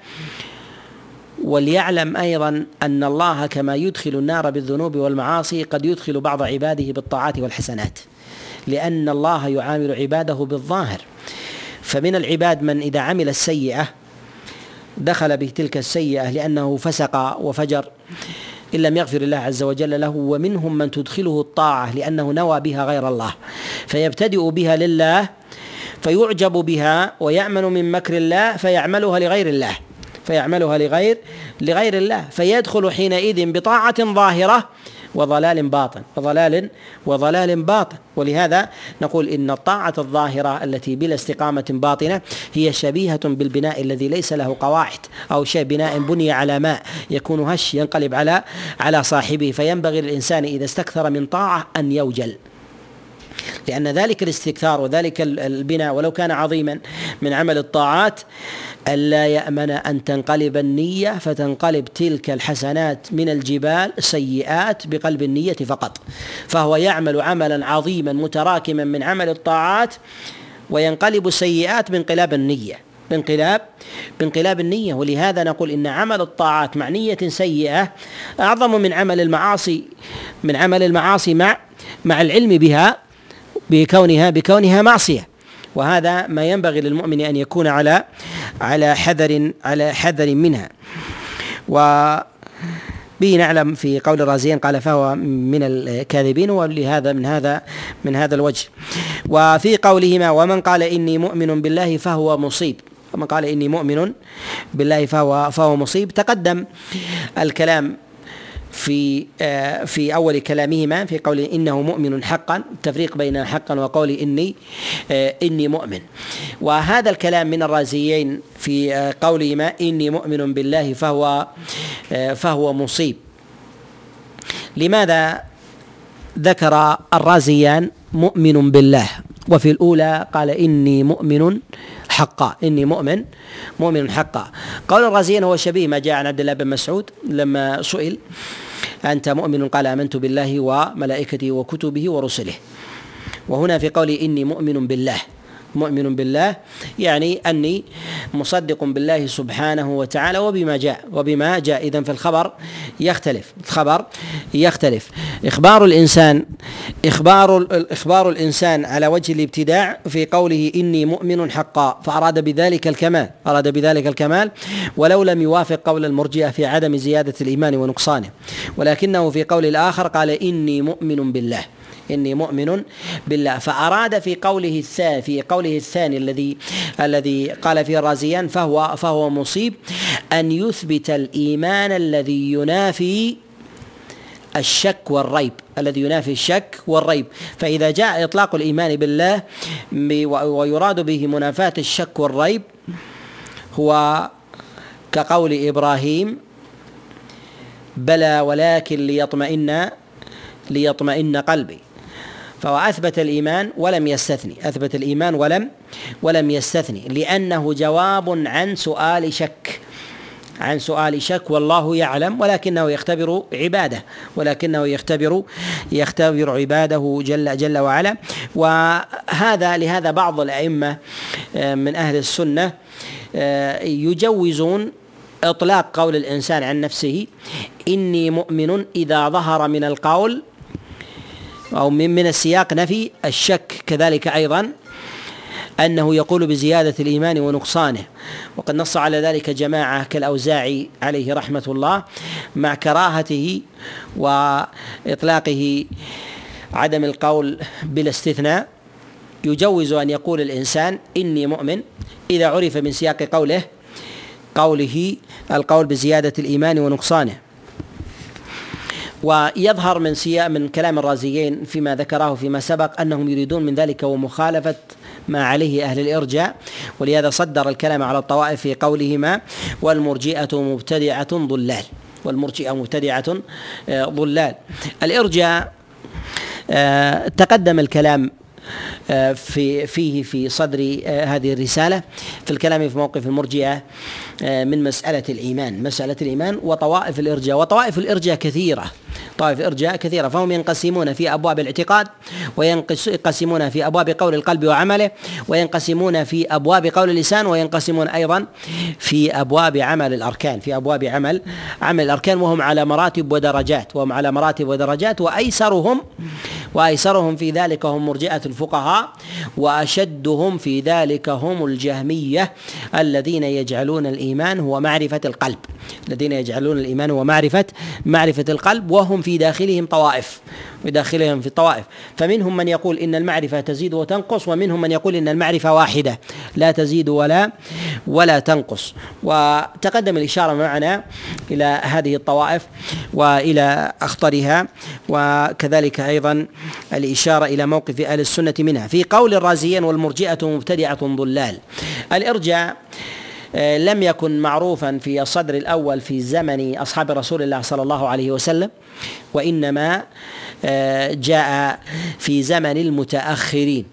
Speaker 1: وليعلم أيضا أن الله كما يدخل النار بالذنوب والمعاصي قد يدخل بعض عباده بالطاعات والحسنات. لأن الله يعامل عباده بالظاهر. فمن العباد من إذا عمل السيئة دخل به تلك السيئة لأنه فسق وفجر. إن لم يغفر الله عز وجل له ومنهم من تدخله الطاعة لأنه نوى بها غير الله فيبتدئ بها لله فيعجب بها ويأمن من مكر الله فيعملها لغير الله فيعملها لغير لغير الله فيدخل حينئذ بطاعة ظاهرة وضلال باطن وضلال وضلال باطن. ولهذا نقول إن الطاعة الظاهرة التي بلا استقامة باطنة هي شبيهة بالبناء الذي ليس له قواعد أو شيء بناء بني على ماء يكون هش ينقلب على على صاحبه. فينبغي للإنسان إذا استكثر من طاعة أن يوجل. لأن ذلك الاستكثار وذلك البناء ولو كان عظيما من عمل الطاعات ألا يأمن أن تنقلب النية فتنقلب تلك الحسنات من الجبال سيئات بقلب النية فقط. فهو يعمل عملا عظيما متراكما من عمل الطاعات وينقلب السيئات بانقلاب النية بانقلاب بانقلاب النية. ولهذا نقول إن عمل الطاعات مع نية سيئة أعظم من عمل المعاصي من عمل المعاصي مع مع العلم بها. بكونها بكونها معصية. وهذا ما ينبغي للمؤمن أن يكون على على حذر على حذر منها. و به نعلم في قول الرازيين قال فهو من الكاذبين ولهذا من هذا من هذا الوجه. وفي قولهما ومن قال إني مؤمن بالله فهو مصيب. من قال إني مؤمن بالله فهو فهو مصيب تقدم الكلام في آه، في أول كلامهما في قول إنه مؤمن حقا التفريق بين حقا وقول إني آه، إني مؤمن. وهذا الكلام من الرازيين في آه، قولهما إني مؤمن بالله فهو فهو مصيب. لماذا ذكر الرازيان مؤمن بالله؟ وفي الأولى قال إني مؤمن حقا إني مؤمن مؤمن حقا. قول الرازيين هو شبيه ما جاء عن عبد الله بن مسعود لما سئل أنت مؤمن؟ قال آمنت بالله وملائكته وكتبه ورسله. وهنا في قوله إني مؤمن بالله. مؤمن بالله يعني أني مصدق بالله سبحانه وتعالى وبما جاء وبما جاء. اذا في الخبر يختلف الخبر يختلف. إخبار الإنسان إخبار إخبار الإنسان على وجه الابتداع في قوله إني مؤمن حقا فأراد بذلك الكمال أراد بذلك الكمال ولو لم يوافق قول المرجئة في عدم زيادة الإيمان ونقصانه. ولكنه في قول الآخر قال إني مؤمن بالله. إني مؤمن بالله. فأراد في قوله الثاني في قوله الثاني الذي الذي قال فيه الرازيان فهو فهو مصيب أن يثبت الإيمان الذي ينافي الشك والريب الذي ينافي الشك والريب. فإذا جاء إطلاق الإيمان بالله ويراد به منافاة الشك والريب هو كقول إبراهيم بلى ولكن ليطمئن ليطمئن قلبي. فهو أثبت الإيمان ولم يستثني أثبت الإيمان ولم ولم يستثني لأنه جواب عن سؤال شك عن سؤال شك والله يعلم ولكنه يختبر عباده ولكنه يختبر يختبر عباده جل جل وعلا. وهذا لهذا بعض الأئمة آه، من أهل السنة آه، يجوزون إطلاق قول الإنسان عن نفسه إني مؤمن إذا ظهر من القول أو من السياق نفي الشك كذلك أيضا أنه يقول بزيادة الإيمان ونقصانه. وقد نص على ذلك جماعة كالأوزاعي عليه رحمة الله مع كراهته وإطلاقه عدم القول بلا استثناء. يجوز أن يقول الإنسان إني مؤمن إذا عرف من سياق قوله قوله القول بزيادة الإيمان ونقصانه. ويظهر من سياق من كلام الرازيين فيما ذكره فيما سبق أنهم يريدون من ذلك ومخالفة ما عليه أهل الإرجاء ولهذا صدر الكلام على الطوائف في قولهما والمرجئة مبتدعة ضلال والمرجئة مبتدعة آه، ضلال. الإرجاء آه، تقدم الكلام آه، في فيه في صدر هذه الرسالة في الكلام في موقف المرجئة. من مسألة الإيمان مسألة الإيمان وطوائف الإرجاء وطوائف الإرجاء كثيرة. طائف إرجاء كثيرة فهم ينقسمون في أبواب الاعتقاد وينقسمون في أبواب قول القلب وعمله وينقسمون في أبواب قول اللسان وينقسمون أيضا في أبواب عمل الأركان في أبواب عمل عمل الأركان وهم على مراتب ودرجات وهم على مراتب ودرجات وأيسرهم وأيسرهم في ذلك هم مرجئة الفقهاء وأشدهم في ذلك هم الجهمية الذين يجعلون الإيمان هو معرفة القلب. الذين يجعلون الإيمان هو معرفة معرفة القلب وهم في داخلهم طوائف. بداخلهم في الطوائف. فمنهم من يقول إن المعرفة تزيد وتنقص ومنهم من يقول إن المعرفة واحدة. لا تزيد ولا ولا تنقص. وتقدم الإشارة معنا إلى هذه الطوائف وإلى أخطرها وكذلك أيضا الإشارة إلى موقف أهل السنة منها. في قول الرازيين والمرجئة مبتدعة ضلال. الإرجاء لم يكن معروفا في الصدر الأول في زمن أصحاب رسول الله صلى الله عليه وسلم وإنما آه، جاء في زمن المتأخرين.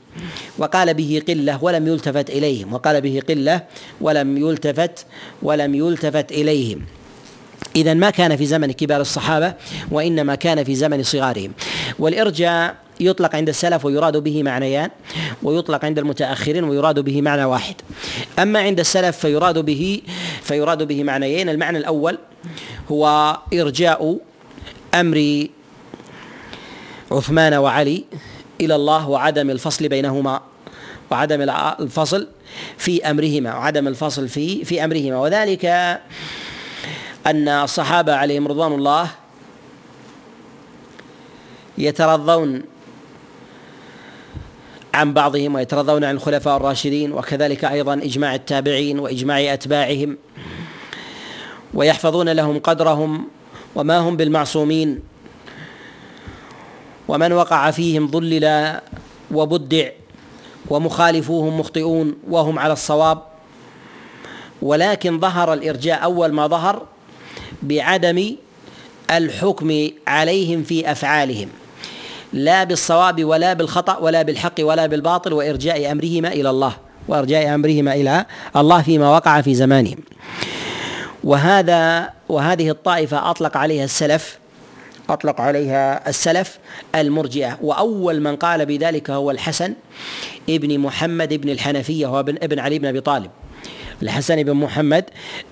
Speaker 1: وقال به قلة ولم يلتفت إليهم وقال به قلة ولم يلتفت ولم يلتفت إليهم. إذا ما كان في زمن كبار الصحابة وإنما كان في زمن صغارهم. والإرجاء يطلق عند السلف ويراد به معنيان ويطلق عند المتأخرين ويراد به معنى واحد. أما عند السلف فيراد به فيراد به معنيين. المعنى الأول هو إرجاء أمر عثمان وعلي إلى الله وعدم الفصل بينهما وعدم الفصل في أمرهما وعدم الفصل في في أمرهما. وذلك أن الصحابة عليهم رضوان الله يترضون عن بعضهم ويترضون عن الخلفاء الراشدين وكذلك أيضا إجماع التابعين وإجماع أتباعهم ويحفظون لهم قدرهم وما هم بالمعصومين ومن وقع فيهم ضلل وبدع ومخالفوهم مخطئون وهم على الصواب. ولكن ظهر الإرجاء أول ما ظهر بعدم الحكم عليهم في أفعالهم لا بالصواب ولا بالخطأ ولا بالحق ولا بالباطل وإرجاء أمرهما إلى الله وإرجاء أمرهما إلى الله فيما وقع في زمانهم. وهذا وهذه الطائفة أطلق عليها السلف أطلق عليها السلف المرجئة. وأول من قال بذلك هو الحسن ابن محمد ابن الحنفية هو ابن ابن علي بن أبي طالب. الحسن بن محمد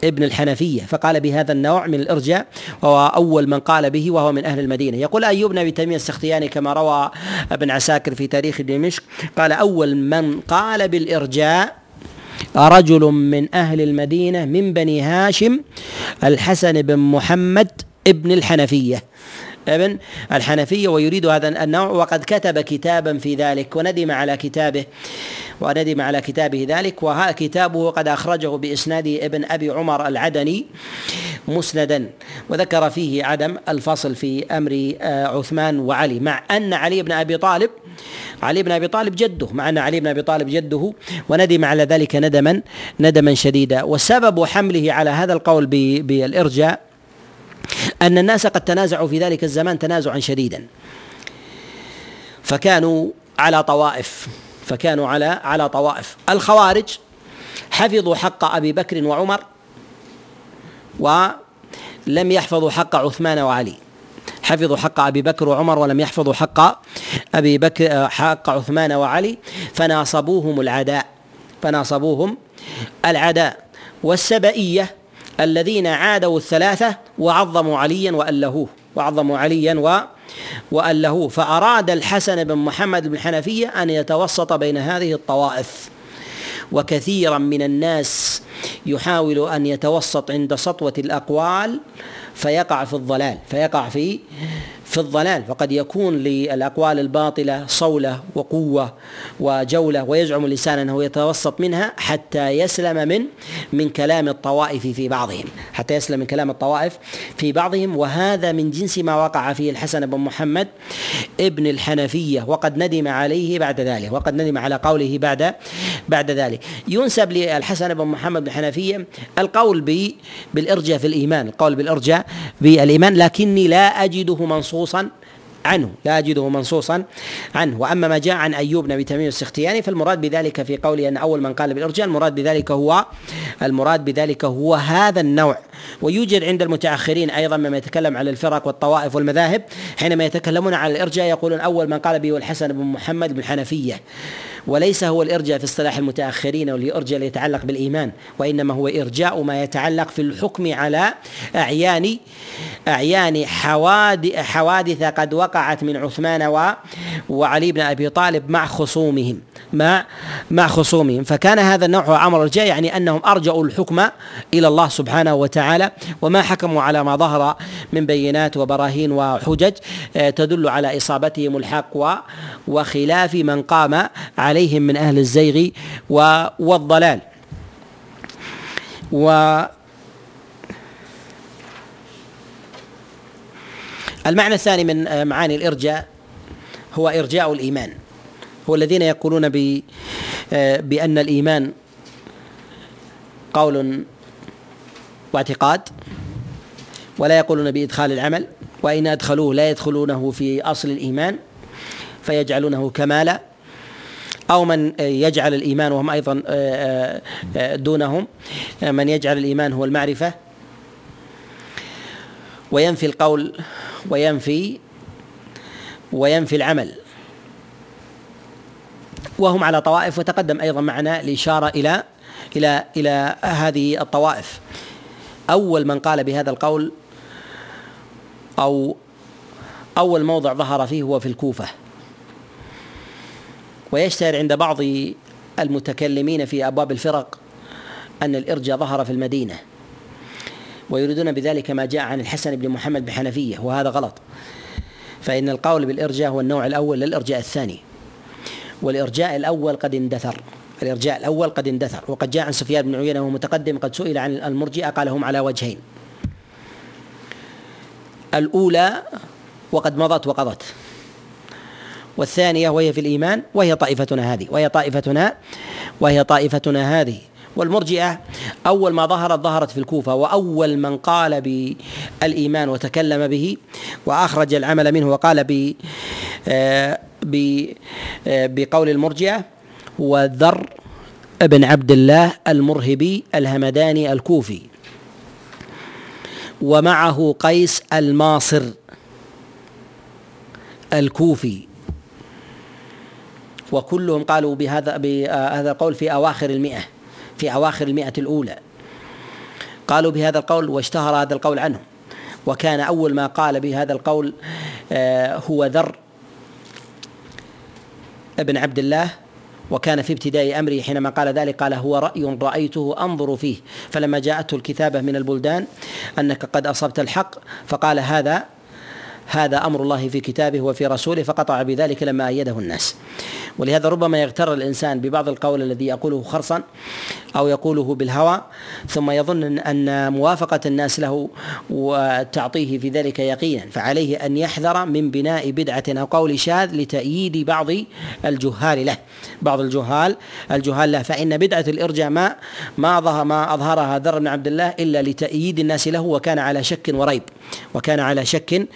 Speaker 1: ابن الحنفية فقال بهذا النوع من الإرجاء وهو أول من قال به وهو من أهل المدينة. يقول أيوب بن أبي تيمية السختياني كما روى ابن عساكر في تاريخ دمشق قال أول من قال بالإرجاء رجل من أهل المدينة من بني هاشم الحسن بن محمد ابن الحنفية. ابن الحنفية ويريد هذا النوع وقد كتب كتابا في ذلك وندم على كتابه. وندم على كتابه ذلك. وها كتابه قد أخرجه بإسناد ابن أبي عمر العدني مسندا. وذكر فيه عدم الفصل في أمر آه، عثمان وعلي. مع أن علي بن أبي طالب علي بن أبي طالب جده. مع أن علي بن أبي طالب جده وندم على ذلك ندما ندما شديدا. وسبب حمله على هذا القول بالإرجاء أن الناس قد تنازعوا في ذلك الزمان تنازعا شديدا. فكانوا على طوائف. فكانوا على على طوائف. الخوارج حفظوا حق أبي بكر وعمر ولم يحفظوا حق عثمان وعلي. حفظوا حق أبي بكر وعمر ولم يحفظوا حق أبي بكر حق عثمان وعلي. فناصبوهم العداء. فناصبوهم العداء. والسبئية الذين عادوا الثلاثة وعظموا عليا وألهوه. وعظموا عليا و وألهوه فأراد الحسن بن محمد بن حنفية أن يتوسط بين هذه الطوائف. وكثيرا من الناس يحاول أن يتوسط عند سطوة الأقوال فيقع في الضلال فيقع في في الضلال فقد يكون للأقوال الباطلة صولة وقوة وجولة ويزعم الإنسان أنه يتوسط منها حتى يسلم من من كلام الطوائف في بعضهم حتى يسلم من كلام الطوائف في بعضهم. وهذا من جنس ما وقع فيه الحسن بن محمد ابن الحنفية وقد ندم عليه بعد ذلك وقد ندم على قوله بعد بعد ذلك. ينسب للحسن بن محمد بن الحنفية القول بالإرجاء في الإيمان القول بالإرجاء بالإيمان لكني لا أجده منصوصا منصوصا عنه لا أجده منصوصا عنه. وأما ما جاء عن أيوب بن أبي تميم السختياني فالمراد بذلك في قوله أن أول من قال بالإرجاء المراد بذلك هو المراد بذلك هو هذا النوع. ويوجد عند المتأخرين أيضا مما يتكلم على الفرق والطوائف والمذاهب حينما يتكلمون عن الإرجاء يقولون أول من قال به الحسن بن محمد بن الحنفية. وليس هو الإرجاء في اصطلاح المتأخرين واللي إرجاء يتعلق بالإيمان وإنما هو إرجاء ما يتعلق في الحكم على أعيان أعيان حوادث قد وقعت من عثمان و وعلي بن أبي طالب مع خصومهم مع مع خصومهم. فكان هذا النوع أمر الرجاء يعني أنهم أرجعوا الحكم إلى الله سبحانه وتعالى وما حكموا على ما ظهر من بينات وبراهين وحجج آه، تدل على إصابتهم الحق وخلاف من قام عليهم من أهل الزيغ والضلال. و المعنى الثاني من آه، معاني الإرجاء هو إرجاء الإيمان. هو الذين يقولون آه، بأن الإيمان قول واعتقاد ولا يقولون بإدخال العمل وإن أدخلوه لا يدخلونه في أصل الإيمان فيجعلونه كمالا أو من يجعل الإيمان وهم أيضا آه، آه، دونهم. من يجعل الإيمان هو المعرفة. وينفي القول وينفي وينفي العمل. وهم على طوائف وتقدم أيضا معنا الإشارة إلى إلى إلى هذه الطوائف. أول من قال بهذا القول أو أول موضع ظهر فيه هو في الكوفة. ويشتهر عند بعض المتكلمين في أبواب الفرق أن الارجاء ظهر في المدينة ويريدون بذلك ما جاء عن الحسن بن محمد بحنفية وهذا غلط. فإن القول بالإرجاء هو النوع الأول للإرجاء الثاني. والإرجاء الأول قد اندثر الإرجاء الأول قد اندثر وقد جاء عن سفيان بن عيينة وهو متقدم قد سئل عن المرجئة قال هم على وجهين. الأولى وقد مضت وقضت. والثانية وهي في الإيمان وهي طائفتنا هذه وهي طائفتنا وهي طائفتنا هذه. والمرجئة أول ما ظهرت ظهرت في الكوفة وأول من قال بالإيمان وتكلم به وأخرج العمل منه وقال ب آه، آه، بقول المرجئة هو ذر ابن عبد الله المرهبي الهمداني الكوفي. ومعه قيس الماصر الكوفي. وكلهم قالوا بهذا بهذا القول في أواخر المئة في أواخر المئة الأولى. قالوا بهذا القول واشتهر هذا القول عنهم وكان أول ما قال بهذا القول آه، هو ذر ابن عبد الله. وكان في ابتداء أمره حينما قال ذلك قال هو رأي رأيته أنظر فيه. فلما جاءته الكتابة من البلدان أنك قد أصبت الحق فقال هذا هذا أمر الله في كتابه وفي رسوله فقطع بذلك لما أيده الناس. ولهذا ربما يغتر الإنسان ببعض القول الذي يقوله خرصا أو يقوله بالهوى ثم يظن ان موافقة الناس له وتعطيه في ذلك يقينا. فعليه أن يحذر من بناء بدعة أو قول شاذ لتأييد بعض الجهال له. بعض الجهال الجهال له. فإن بدعة الإرجاء ما ما ما أظهرها ذر بن عبد الله إلا لتأييد الناس له وكان على شك وريب. وكان على شك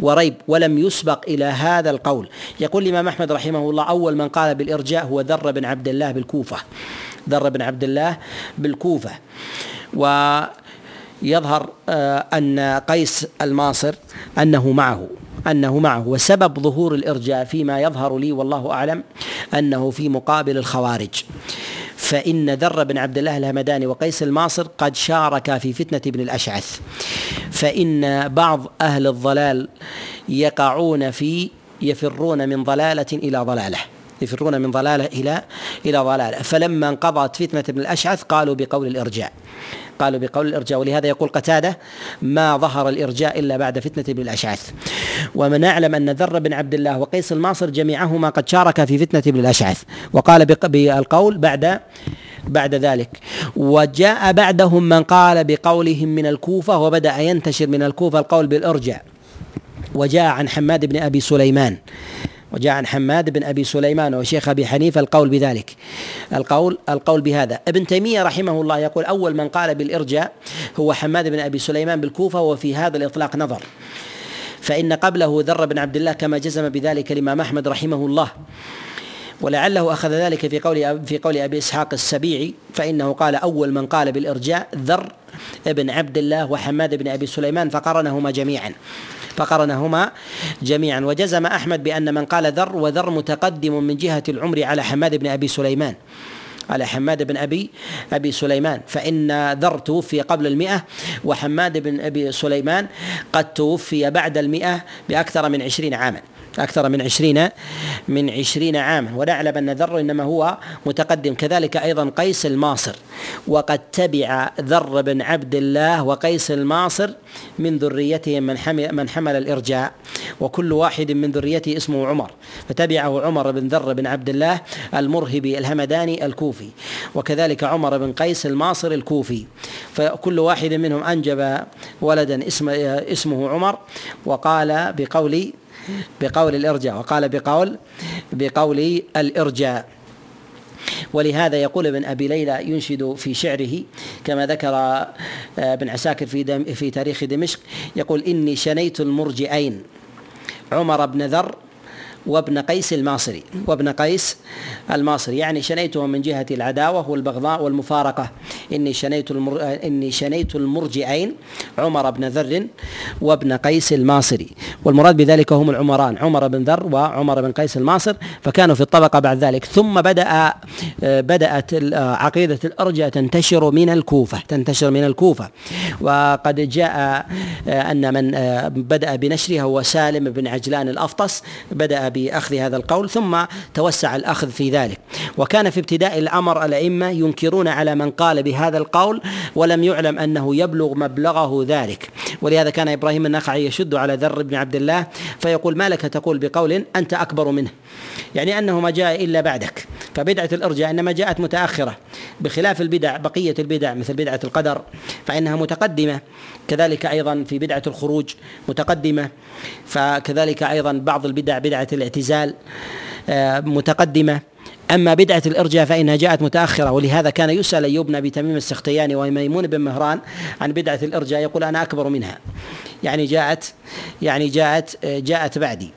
Speaker 1: وريب ولم يسبق إلى هذا القول. يقول الإمام أحمد رحمه الله أول من قال بالإرجاء هو ذر بن عبد الله بالكوفة. ذر بن عبد الله بالكوفة. ويظهر آه، أن قيس الماصر أنه معه أنه معه. وسبب ظهور الإرجاء فيما يظهر لي والله أعلم أنه في مقابل الخوارج. فإن ذر بن عبد الله الهمداني وقيس الماصر قد شاركا في فتنة ابن الأشعث. فإن بعض أهل الضلال يقعون في يفرون من ضلالة إلى ضلالة. يفرون من ضلالة إلى إلى ضلالة. فلما انقضت فتنة ابن الأشعث قالوا بقول الإرجاء. قالوا بقول الإرجاء ولهذا يقول قتادة ما ظهر الإرجاء إلا بعد فتنة ابن الأشعث. ومن نعلم أن ذر بن عبد الله وقيس الماصر جميعهما قد شارك في فتنة ابن الأشعث. وقال بالقول بعد بعد ذلك. وجاء بعدهم من قال بقولهم من الكوفة وبدأ ينتشر من الكوفة القول بالإرجاء. وجاء عن حماد بن أبي سليمان. وجاء عن حماد بن أبي سليمان وشيخ أبي حنيفة القول بذلك. القول القول بهذا. ابن تيمية رحمه الله يقول أول من قال بالإرجاء هو حماد بن أبي سليمان بالكوفة وفي هذا الإطلاق نظر. فإن قبله ذر بن عبد الله كما جزم بذلك الإمام أحمد رحمه الله. ولعله أخذ ذلك في قول في قول أبي إسحاق السبيعي فإنه قال أول من قال بالإرجاء ذر ابن عبد الله وحماد بن أبي سليمان فقرنهما جميعا. فقرنهما جميعا. وجزم أحمد بأن من قال ذر وذر متقدم من جهة العمر على حماد بن أبي سليمان. على حماد بن أبي أبي سليمان. فإن ذر توفي قبل المئة وحماد بن أبي سليمان قد توفي بعد المئة بأكثر من عشرين عاما. أكثر من عشرين من عشرين عاما. ونعلم أن ذر إنما هو متقدم. كذلك أيضا قيس الماصر. وقد تبع ذر بن عبد الله وقيس الماصر من ذريته من حمل, من حمل الإرجاء. وكل واحد من ذريته اسمه عمر. فتبعه عمر بن ذر بن عبد الله المرهبي الهمداني الكوفي. وكذلك عمر بن قيس الماصر الكوفي. فكل واحد منهم أنجب ولدا اسم اسمه عمر. وقال بقول بقول الإرجاء وقال بقول بقول الإرجاء. ولهذا يقول ابن أبي ليلى ينشد في شعره كما ذكر آه، ابن عساكر في دم في تاريخ دمشق يقول إني شنيت المرجئين. عمر بن ذر وابن قيس الماصري وابن قيس الماصري. يعني شنيته من جهة العداوة والبغضاء والمفارقة. إني شنيت المر... إني شنيت المرجئين عمر بن ذر وابن قيس الماصري. والمراد بذلك هم العمران عمر بن ذر وعمر بن قيس الماصر فكانوا في الطبقة بعد ذلك. ثم بدأ بدأت عقيدة الأرجاء تنتشر من الكوفة تنتشر من الكوفة. وقد جاء أن من بدأ بنشرها هو سالم بن عجلان الأفطس بدأ بأخذ هذا القول ثم توسع الأخذ في ذلك. وكان في ابتداء الأمر الأئمة ينكرون على من قال بهذا القول ولم يعلم أنه يبلغ مبلغه ذلك. ولهذا كان إبراهيم النخعي يشد على ذر بن عبد الله فيقول ما لك تقول بقول أنت أكبر منه؟ يعني أنه ما جاء إلا بعدك. فبدعة الإرجاء إنما جاءت متأخرة. بخلاف البدع بقية البدع مثل بدعة القدر فإنها متقدمة. كذلك أيضا في بدعة الخروج متقدمة فكذلك أيضا بعض البدع بدعة الاعتزال آه، متقدمة. أما بدعة الإرجاء فإنها جاءت متأخرة ولهذا كان يسأل أيوب بن أبي تميم السختياني وميمون بن مهران عن بدعة الإرجاء يقول أنا أكبر منها. يعني جاءت يعني جاءت جاءت بعدي.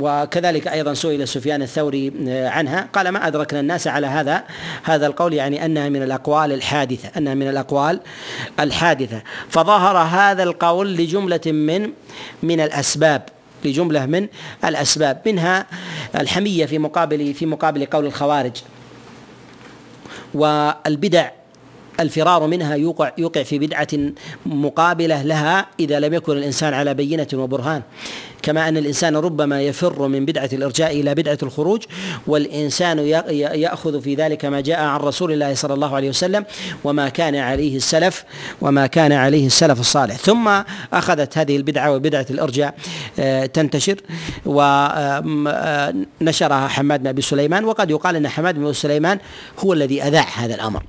Speaker 1: وكذلك أيضا سئل سفيان الثوري عنها قال ما أدركنا الناس على هذا هذا القول؟ يعني أنها من الأقوال الحادثة أنها من الأقوال الحادثة. فظهر هذا القول لجملة من من الأسباب. لجملة من الأسباب منها الحمية في مقابل في مقابل قول الخوارج. والبدع الفرار منها يوقع يوقع في بدعة مقابلة لها إذا لم يكن الإنسان على بينة وبرهان. كما أن الإنسان ربما يفر من بدعة الإرجاء إلى بدعة الخروج والإنسان يأخذ في ذلك ما جاء عن رسول الله صلى الله عليه وسلم وما كان عليه السلف وما كان عليه السلف الصالح. ثم أخذت هذه البدعة وبدعة الإرجاء آه، تنتشر ونشرها آه، حماد بن أبي سليمان. وقد يقال أن حماد بن أبي سليمان هو الذي أذاع هذا الأمر.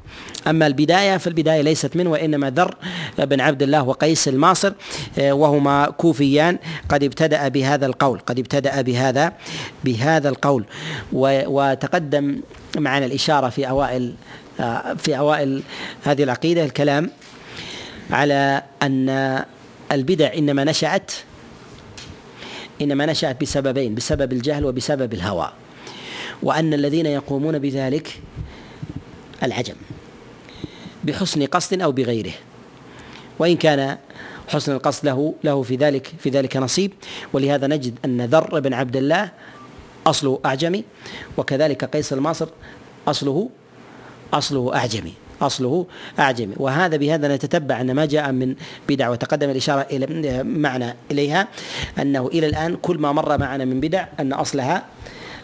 Speaker 1: أما البداية فالبداية ليست منه وإنما ذر بن عبد الله وقيس الماصر آه، وهما كوفيان. قد ابتدأ بهذا القول قد ابتدأ بهذا بهذا القول. وتقدم معنا الإشارة في أوائل في أوائل هذه العقيدة الكلام على أن البدع إنما نشأت إنما نشأت بسببين بسبب الجهل وبسبب الهوى. وأن الذين يقومون بذلك العجم بحسن قصد أو بغيره. وإن كان حسن القصد له له في ذلك في ذلك نصيب. ولهذا نجد أن ذر بن عبد الله أصله أعجمي وكذلك قيس الماصر أصله أصله أعجمي أصله أعجمي. وهذا بهذا نتتبع أن ما جاء من بدع وتقدم الإشارة إلى معنا إليها أنه إلى الآن كل ما مر معنا من بدع أن أصلها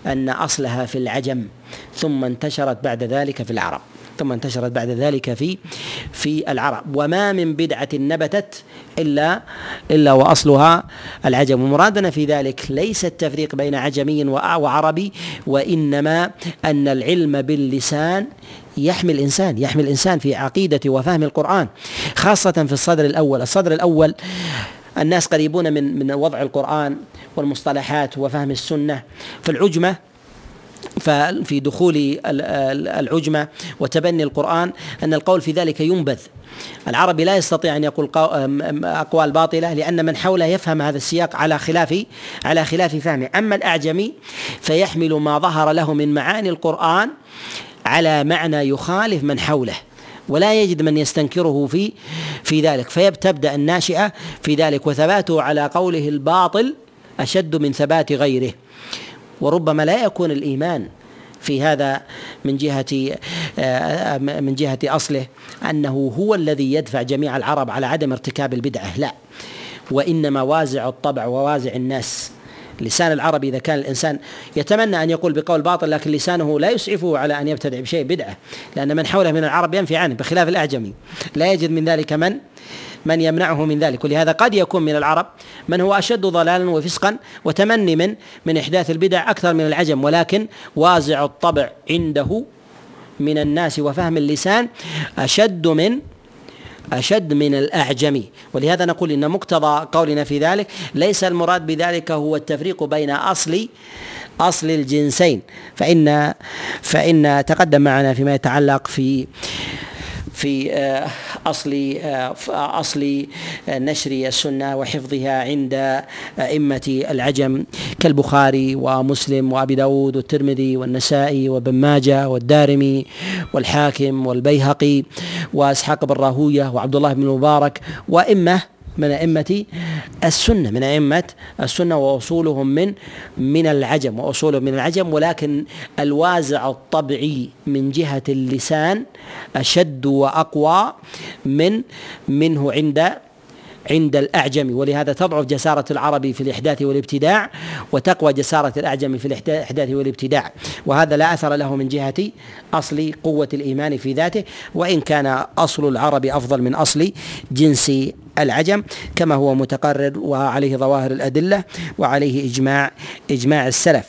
Speaker 1: أن أصلها في العجم ثم انتشرت بعد ذلك في العرب ثم انتشرت بعد ذلك في في العرب. وما من بدعة نبتت إلا إلا وأصلها العجم. ومرادنا في ذلك ليس التفريق بين عجمي وعربي وإنما أن العلم باللسان يحمي الإنسان يحمي الإنسان في عقيدة وفهم القرآن خاصة في الصدر الأول. الصدر الأول الناس قريبون من من وضع القرآن والمصطلحات وفهم السنة. فالعجمة ففي دخول العجمة وتبني القرآن أن القول في ذلك ينبذ العربي لا يستطيع أن يقول أقوال باطلة لأن من حوله يفهم هذا السياق على خلاف على خلاف فهمه. أما الأعجمي فيحمل ما ظهر له من معاني القرآن على معنى يخالف من حوله ولا يجد من يستنكره في في ذلك. فتبدا الناشئة في ذلك وثباته على قوله الباطل أشد من ثبات غيره. وربما لا يكون الإيمان في هذا من جهة آه، من جهة أصله أنه هو الذي يدفع جميع العرب على عدم ارتكاب البدعة لا. وإنما وازع الطبع ووازع الناس. لسان العرب إذا كان الإنسان يتمنى أن يقول بقول باطل لكن لسانه لا يسعفه على أن يبتدع بشيء بدعة. لأن من حوله من العرب ينفي عنه بخلاف الأعجمي. لا يجد من ذلك من من يمنعه من ذلك. ولهذا قد يكون من العرب من هو أشد ضلالا وفسقا وتمني من من إحداث البدع أكثر من العجم. ولكن وازع الطبع عنده من الناس وفهم اللسان أشد من أشد من الأعجمي. ولهذا نقول إن مقتضى قولنا في ذلك ليس المراد بذلك هو التفريق بين أصل أصل الجنسين. فإن فإن تقدم معنا فيما يتعلق في في آه، اصل آه، اصل نشر السنة وحفظها عند أئمة العجم كالبخاري ومسلم وأبي داود والترمذي والنسائي وابن ماجه والدارمي والحاكم والبيهقي وإسحاق بن راهوية وعبد الله بن المبارك وأئمة من أئمة السنة من أئمة السنة وأصولهم من من العجم وأصولهم من العجم ولكن الوازع الطبعي من جهة اللسان أشد وأقوى من منه عند عند الأعجم. ولهذا تضعف جسارة العربي في الإحداث والابتداع وتقوى جسارة الأعجم في الإحداث والابتداع. وهذا لا أثر له من جهة أصل قوة الإيمان في ذاته وإن كان أصل العرب أفضل من أصل جنس العجم كما هو متقرر وعليه ظواهر الأدلة وعليه إجماع إجماع السلف.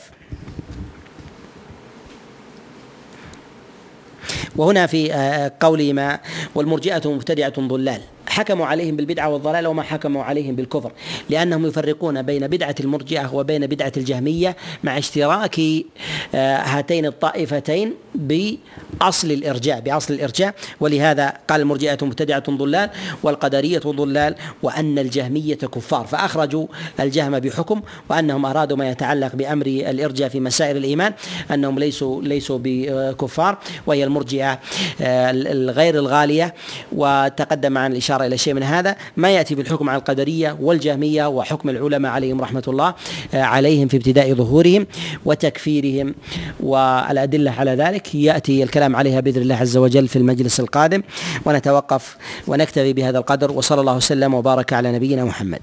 Speaker 1: وهنا في آه، قوله ما والمرجئة مبتدعة ضلال. حكموا عليهم بالبدعة والضلال وما حكموا عليهم بالكفر لأنهم يفرقون بين بدعة المرجئة وبين بدعة الجهمية مع اشتراك آه، هاتين الطائفتين بأصل الإرجاء بأصل الإرجاء. ولهذا قال المرجئة مبتدعة ضلال والقدرية ضلال وأن الجهمية كفار. فأخرجوا الجهم بحكم وأنهم أرادوا ما يتعلق بأمر الإرجاء في مسائل الإيمان أنهم ليسوا ليسوا بكفار وهي المرجئة آه، الغير الغالية وتقدم معنا الإشارة إلى شيء من هذا. ما يأتي بالحكم على القدرية والجهمية وحكم العلماء عليهم رحمة الله آه، عليهم في ابتداء ظهورهم وتكفيرهم والأدلة على ذلك. يأتي الكلام عليها بإذن الله عز وجل في المجلس القادم. ونتوقف ونكتفي بهذا القدر وصلى الله وسلم وبارك على نبينا محمد.